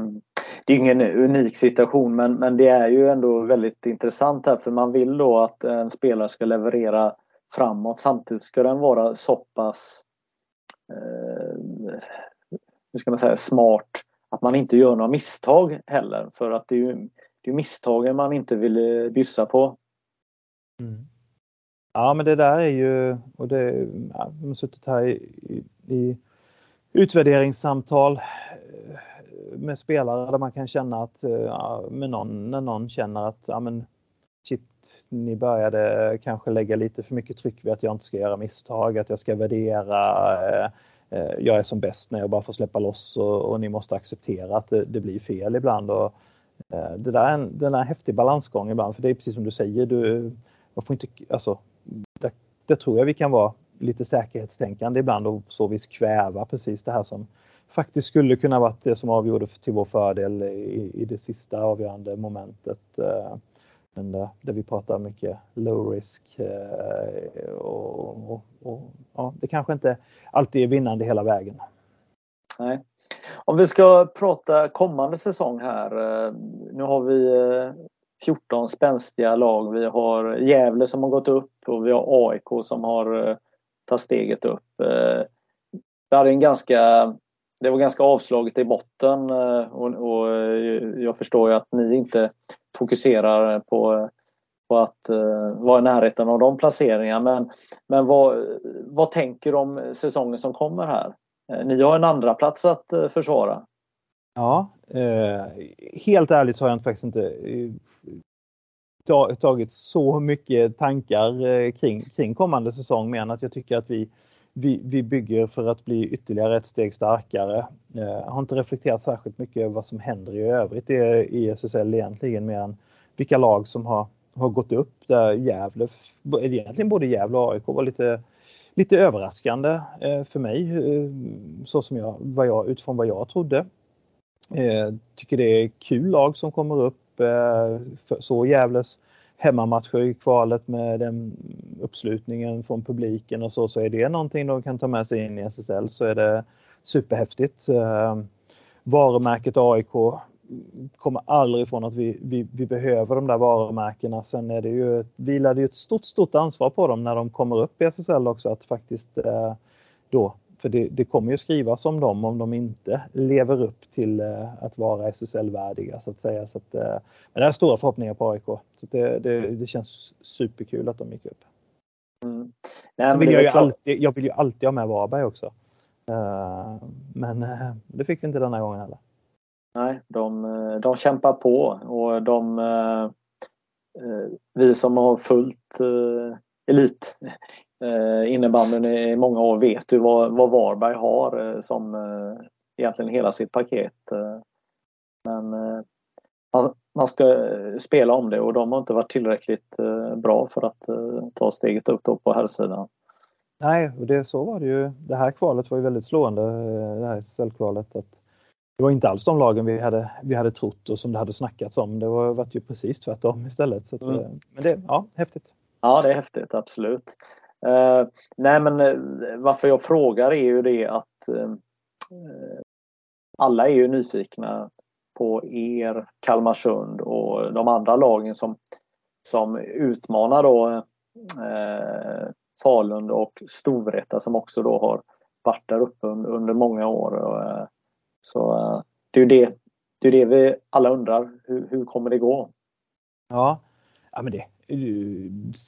Mm. Det är ingen unik situation men, men det är ju ändå väldigt intressant här för man vill då att en spelare ska leverera framåt samtidigt ska den vara så pass eh, hur ska man säga, smart att man inte gör några misstag heller för att det är ju det är misstagen man inte vill eh, bjussa på. Mm. Ja, men det där är ju, och det, ja, jag har suttit här i, i, i utvärderingssamtal eh, med spelare där man kan känna att, eh, ja, med någon, när någon känner att, ja men shit, ni började kanske lägga lite för mycket tryck vid att jag inte ska göra misstag, att jag ska värdera, eh Eh, jag är som bäst när jag bara får släppa loss och, och ni måste acceptera att det, det blir fel ibland. Och, eh, det där är en, den där häftig balansgång ibland, för det är precis som du säger, du, man får inte, alltså, det, det, tror jag vi kan vara lite säkerhetstänkande ibland och på så vis kväva precis det här som faktiskt skulle kunna varit det som avgjorde till vår fördel i, i det sista avgörande momentet. Eh, men där, där vi pratar mycket low risk eh, och, och, och, ja, det kanske inte alltid är vinnande hela vägen. Nej. Om vi ska prata kommande säsong här. Eh, nu har vi eh, 14 spänstiga lag. Vi har Gävle som har gått upp och vi har AIK som har tagit steget upp. Det, är en ganska, det var ganska avslaget i botten och, och jag förstår ju att ni inte fokuserar på, på att eh, vara i närheten av de placeringarna. Men, men vad, vad tänker du om säsongen som kommer här? Eh, ni har en andra plats att eh, försvara. Ja, eh, helt ärligt så har jag faktiskt inte tagit så mycket tankar eh, kring, kring kommande säsong men att jag tycker att vi, vi, vi bygger för att bli ytterligare ett steg starkare. Jag har inte reflekterat särskilt mycket över vad som händer i övrigt i SSL egentligen mer än vilka lag som har, har gått upp där Gävle, egentligen både Gävle och AIK var lite, lite överraskande eh, för mig eh, så som jag, vad jag, utifrån vad jag trodde. Tycker det är kul lag som kommer upp så Gävles hemmamatcher i kvalet med den uppslutningen från publiken och så, så är det någonting de kan ta med sig in i SSL så är det superhäftigt. Eh, varumärket AIK kommer aldrig ifrån att vi, vi, vi behöver de där varumärkena. Sen är det ju, vilade ju ett stort, stort ansvar på dem när de kommer upp i SSL också att faktiskt eh, då, för det, det, kommer ju skrivas om dem om de inte lever upp till eh, att vara SSL-värdiga så att säga. Så att, eh, men det är stora förhoppningar på AIK. Så det, det, det känns superkul att de gick upp. Mm. Nej, vill jag, ju alltid, jag vill ju alltid ha med Varberg också. Uh, men det fick vi inte denna gången heller. Nej, de, de kämpar på och de vi som har följt elit innebandyn i många år vet ju vad, vad Varberg har som egentligen hela sitt paket. Men man, man ska spela om det och de har inte varit tillräckligt bra för att ta steget upp då på herrsidan. Nej, och det, så var det ju. Det här kvalet var ju väldigt slående, det här SSL-kvalet. Att det var inte alls de lagen vi hade, vi hade trott och som det hade snackats om. Det var varit ju precis tvärtom istället. Så att, mm. Eh, men det, ja, häftigt. Ja, det är häftigt, absolut. Uh, nej, men uh, varför jag frågar är ju det att uh, alla är ju nyfikna på er, Kalmarsund och de andra lagen som, som utmanar då Falun och Storvreta som också då har varit där uppe under, under många år. Eh, så det är ju det, det, är det vi alla undrar. Hur, hur kommer det gå? Ja, ja men det,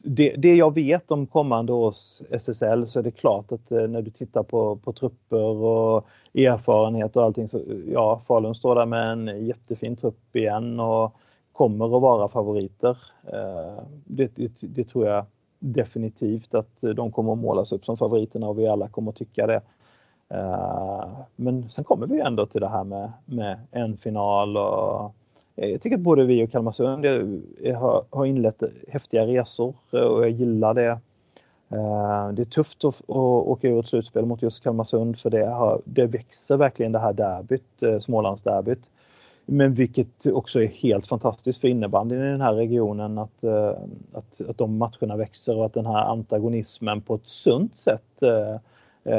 det, det jag vet om kommande års SSL så är det klart att eh, när du tittar på, på trupper och erfarenhet och allting så ja, Falun står där med en jättefin trupp igen och kommer att vara favoriter. Eh, det, det, det tror jag definitivt att de kommer att målas upp som favoriterna och vi alla kommer att tycka det. Eh, men sen kommer vi ändå till det här med, med en final och Eh, jag tycker att både vi och Kalmarsund har, inlett häftiga resor eh, och jag gillar det. Eh, det är tufft att, åka ur ett slutspel mot just Kalmarsund för det, har, det växer verkligen det här derbyt, Smålandsderbyt. Men vilket också är helt fantastiskt för innebandyn i den här regionen att, att, att de matcherna växer och att den här antagonismen på ett sunt sätt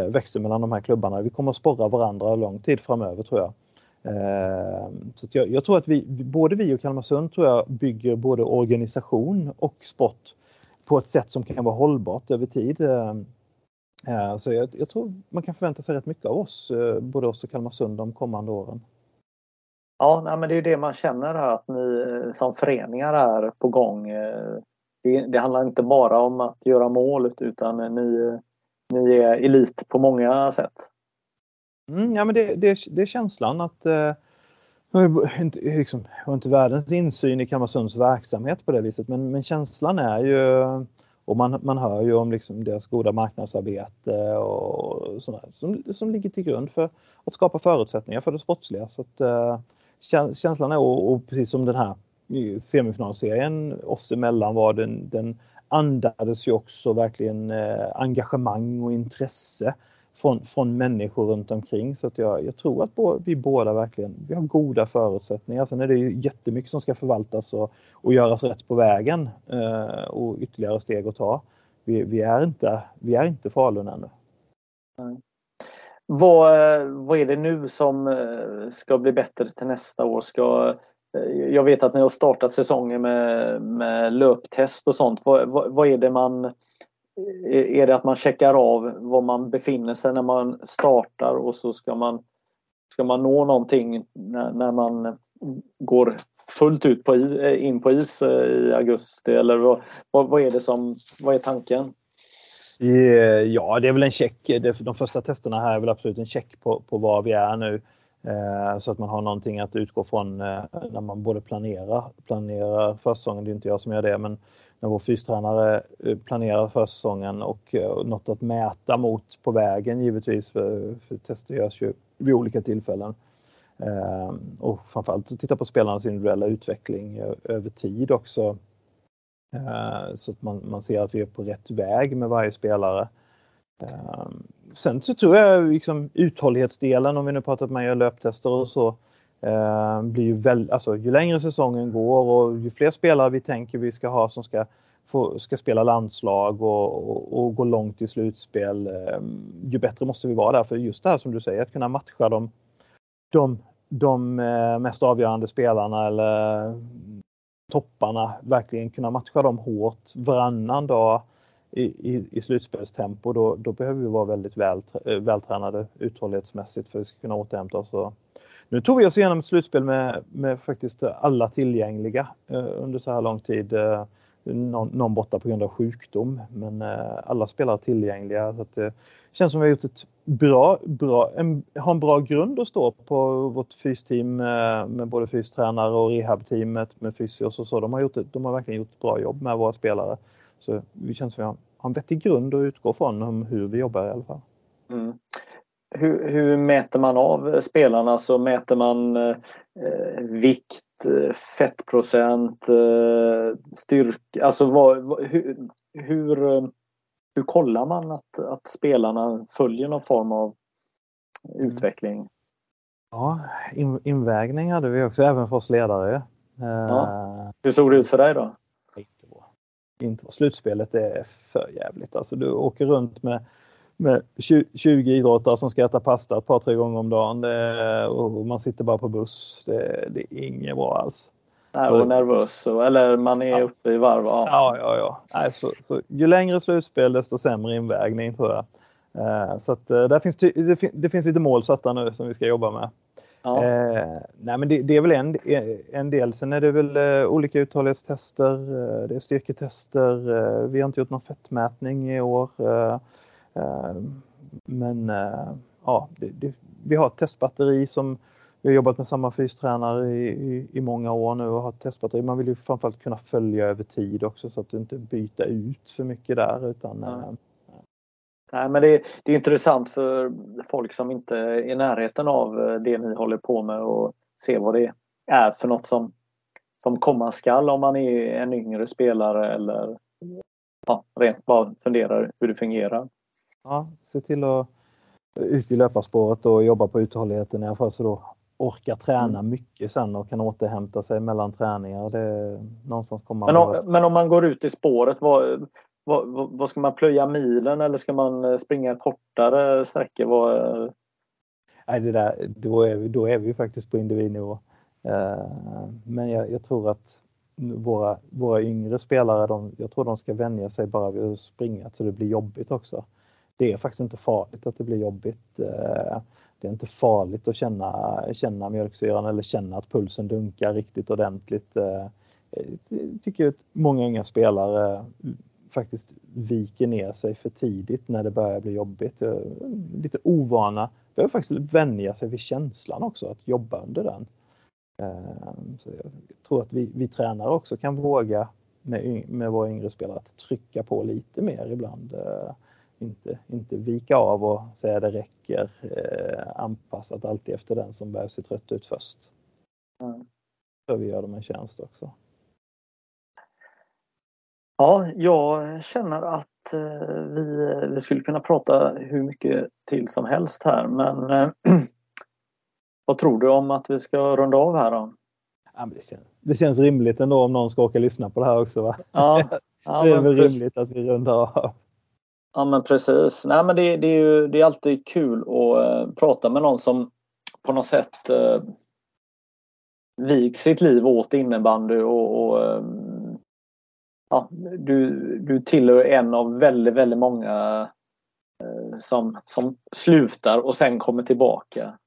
växer mellan de här klubbarna. Vi kommer att sporra varandra lång tid framöver tror jag. Ehm, så jag, jag, tror att vi, både vi och Kalmarsund tror jag bygger både organisation och sport på ett sätt som kan vara hållbart över tid. Ehm, eh, så jag, jag tror man kan förvänta sig rätt mycket av oss, eh, både oss och Kalmarsund de kommande åren. Ja, nej, men det är det man känner här att ni eh, som föreningar är på gång. Det, det handlar inte bara om att göra mål utan ni, ni är elit på många sätt. Mm, ja, men det, det, det är känslan att eh, inte, liksom, har inte världens insyn i Kalmarsunds verksamhet på det viset men, men känslan är ju och man, man hör ju om liksom deras goda marknadsarbete och sådär, som, som ligger till grund för att skapa förutsättningar för det sportsliga. Så att, eh, känslan är, och, och precis som den här semifinalserien oss emellan var, den, den andades ju också verkligen eh, engagemang och intresse från, från människor runt omkring. Så att jag, jag tror att bo, vi båda verkligen vi har goda förutsättningar. Sen är det ju jättemycket som ska förvaltas och, och göras rätt på vägen eh, och ytterligare steg att ta. Vi, vi, är inte, vi är inte Falun ännu. Mm. Vad, vad är det nu som eh, ska bli bättre till nästa år? Ska, eh, jag vet att ni har startat säsongen med, med löptest och sånt. Vad, vad, vad, är det man... Eh, är det att man checkar av var man befinner sig när man startar och så ska man, ska man nå någonting när, när man går fullt ut på, eh, in på is eh, i augusti? Eller vad, vad, är det som, vad är tanken? Ja, det är väl en check. De första testerna här är väl absolut en check på, på var vi är nu. Så att man har någonting att utgå från när man både planerar, planerar försäsongen, det är inte jag som gör det, men när vår fystränare eh, planerar försäsongen och eh, något att mäta mot på vägen givetvis, för, för tester görs ju vid olika tillfällen. Ehm, och framförallt titta på spelarnas individuella utveckling eh, över tid också Eh, så att man, man ser att vi är på rätt väg med varje spelare. Eh, sen så tror jag liksom uthållighetsdelen, om vi nu pratar om att löptester och så, eh, blir ju väl, alltså ju längre säsongen går och ju fler spelare vi tänker vi ska ha som ska, få, ska spela landslag och, och, och gå långt i slutspel, ehm, ju bättre måste vi vara där. För just det här som du säger, att kunna matcha de, de de eh, mest avgörande spelarna eller topparna verkligen kunna matcha dem hårt varannan dag i, i, i slutspelstempo då, då behöver vi vara väldigt väl, eh, vältränade uthållighetsmässigt för att vi ska kunna återhämta oss. Och nu tog vi oss igenom ett slutspel med, med faktiskt alla tillgängliga eh, under så här lång tid. Eh, någon, någon borta på grund av sjukdom men eh, alla spelare tillgängliga. Så att, det känns som vi har gjort ett bra, bra, en, har en bra grund att stå på vårt fysteam eh, med både fystränare och rehabteamet med fysios och så. De har, gjort ett, de har verkligen gjort ett bra jobb med våra spelare. Så vi känns som vi har, har en vettig grund att utgå från om hur vi jobbar i alla fall. Mm. Hur, hur, mäter man av spelarna? Så mäter man eh, vikt, fettprocent, eh, styrka? Alltså vad, hur, hur, eh, hur kollar man att, att spelarna följer någon form av mm. utveckling? Ja, in, invägning hade vi också även för oss ledare. Ja. Eh, hur såg det ut för dig då? Inte bra. Inte bra. Slutspelet är för jävligt. Alltså du åker runt med med 20 idrottare som ska äta pasta ett par, tre gånger om dagen. Är, och man sitter bara på buss. Det, det är inget bra alls. Nej, och nervös. Eller man är ja. uppe i varv. Ja, ja, ja. ja. Nej, så, så, ju längre slutspel desto sämre invägning tror jag. Uh, så att, uh, där finns det, det, finns lite mål satta nu som vi ska jobba med. Ja. Uh, nej, men det, det, är väl en, en del. Sen är det väl olika uthållighetstester. det är styrketester. vi har inte gjort någon fettmätning i år. Eh, men eh, ja, det, det, vi har ett testbatteri som vi har jobbat med samma fystränare i, i, i, många år nu och har ett testbatteri. Man vill ju framförallt kunna följa över tid också så att du inte byter ut för mycket där utan mm. Nej, men det, det, är intressant för folk som inte är i närheten av det ni håller på med och se vad det är för något som, som komma skall om man är en yngre spelare eller ja, rent bara funderar hur det fungerar. Ja, se till att ut i löparspåret och jobba på uthålligheten i alla fall så då orkar träna mm. mycket sen och kan återhämta sig mellan träningar. Det, någonstans kommer men, om, men om man går ut i spåret, vad, vad, vad, ska man plöja milen eller ska man eh, springa kortare sträckor? Vad... Nej, det där, då, är vi, då är vi faktiskt på individnivå. Uh, men jag, jag, tror att våra, våra yngre spelare, de, jag tror de ska vänja sig bara vid att springa så det blir jobbigt också det är faktiskt inte farligt att det blir jobbigt. Eh, det är inte farligt att känna, känna mjölksyran eller känna att pulsen dunkar riktigt ordentligt. Eh, jag tycker att många unga spelare eh, faktiskt viker ner sig för tidigt när det börjar bli jobbigt. Lite ovana. Behöver faktiskt vänja sig vid känslan också, att jobba under den. Så jag tror att vi, vi tränare också kan våga med, med våra yngre spelare att trycka på lite mer ibland inte, inte vika av och säga det räcker. Eh, anpassat alltid efter den som börjar se trött ut först. Mm. Så vi gör dem en tjänst också. Ja, jag känner att eh, vi, vi skulle kunna prata hur mycket till som helst här men eh, vad tror du om att vi ska runda av här då? Ja, det, känns, det känns rimligt ändå om någon ska åka och lyssna på det här också. Va? Ja, ja, det är väl rimligt att vi rundar av. Ja men precis. Nej, men det, det är ju det är alltid kul att uh, prata med någon som på något sätt eh, uh, vik sitt liv åt innebandy och, och uh, ja, du, du tillhör en av väldigt, väldigt många uh, som, som slutar och sen kommer tillbaka.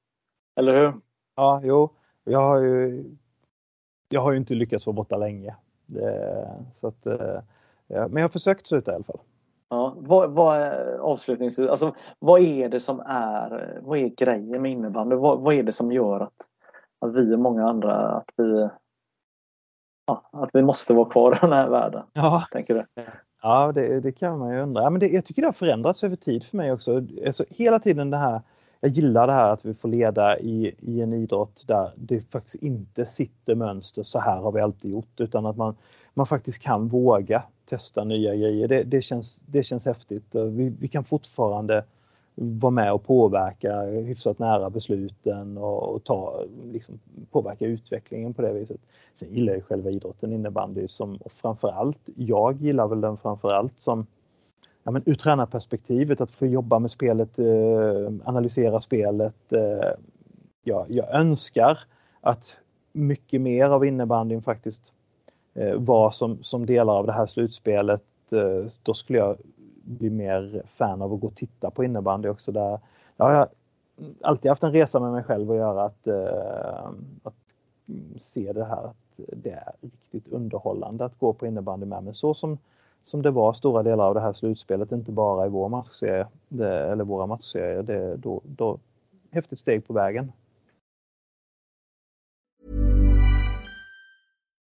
Eller hur? Ja, jo. Jag har ju, jag har ju inte lyckats vara borta länge. Det, så att, ja, men jag har försökt sluta i alla fall. Ja, vad, vad avslutningsvis, alltså, vad är det som är, vad är grejen med innebandy? Vad, vad är det som gör att, att vi och många andra, att vi, ja, att vi måste vara kvar i den här världen? Ja, tänker du? Ja, det, det kan man ju undra. Ja, men det, jag tycker det har förändrats över tid för mig också. Alltså, hela tiden det här jag gillar det här att vi får leda i, i en idrott där det faktiskt inte sitter mönster, så här har vi alltid gjort, utan att man, man faktiskt kan våga testa nya grejer. Det, det, känns, det känns häftigt. Vi, vi kan fortfarande vara med och påverka hyfsat nära besluten och, och ta, liksom, påverka utvecklingen på det viset. Sen gillar jag själva idrotten innebandy som och framförallt, jag gillar väl den framförallt som ja, men ur tränarperspektivet att få jobba med spelet, eh, analysera spelet, eh, jag, jag önskar att mycket mer av innebandyn faktiskt eh, var som, som delar av det här slutspelet. Eh, då skulle jag bli mer fan av att gå och titta på innebandy också. Där, där har jag alltid haft en resa med mig själv att göra att, eh, att se det här att det är riktigt underhållande att gå på innebandy med. Men så som, som det var stora delar av det här slutspelet, inte bara i vår matchserie, det, eller våra matchserier, det, då, då häftigt steg på vägen.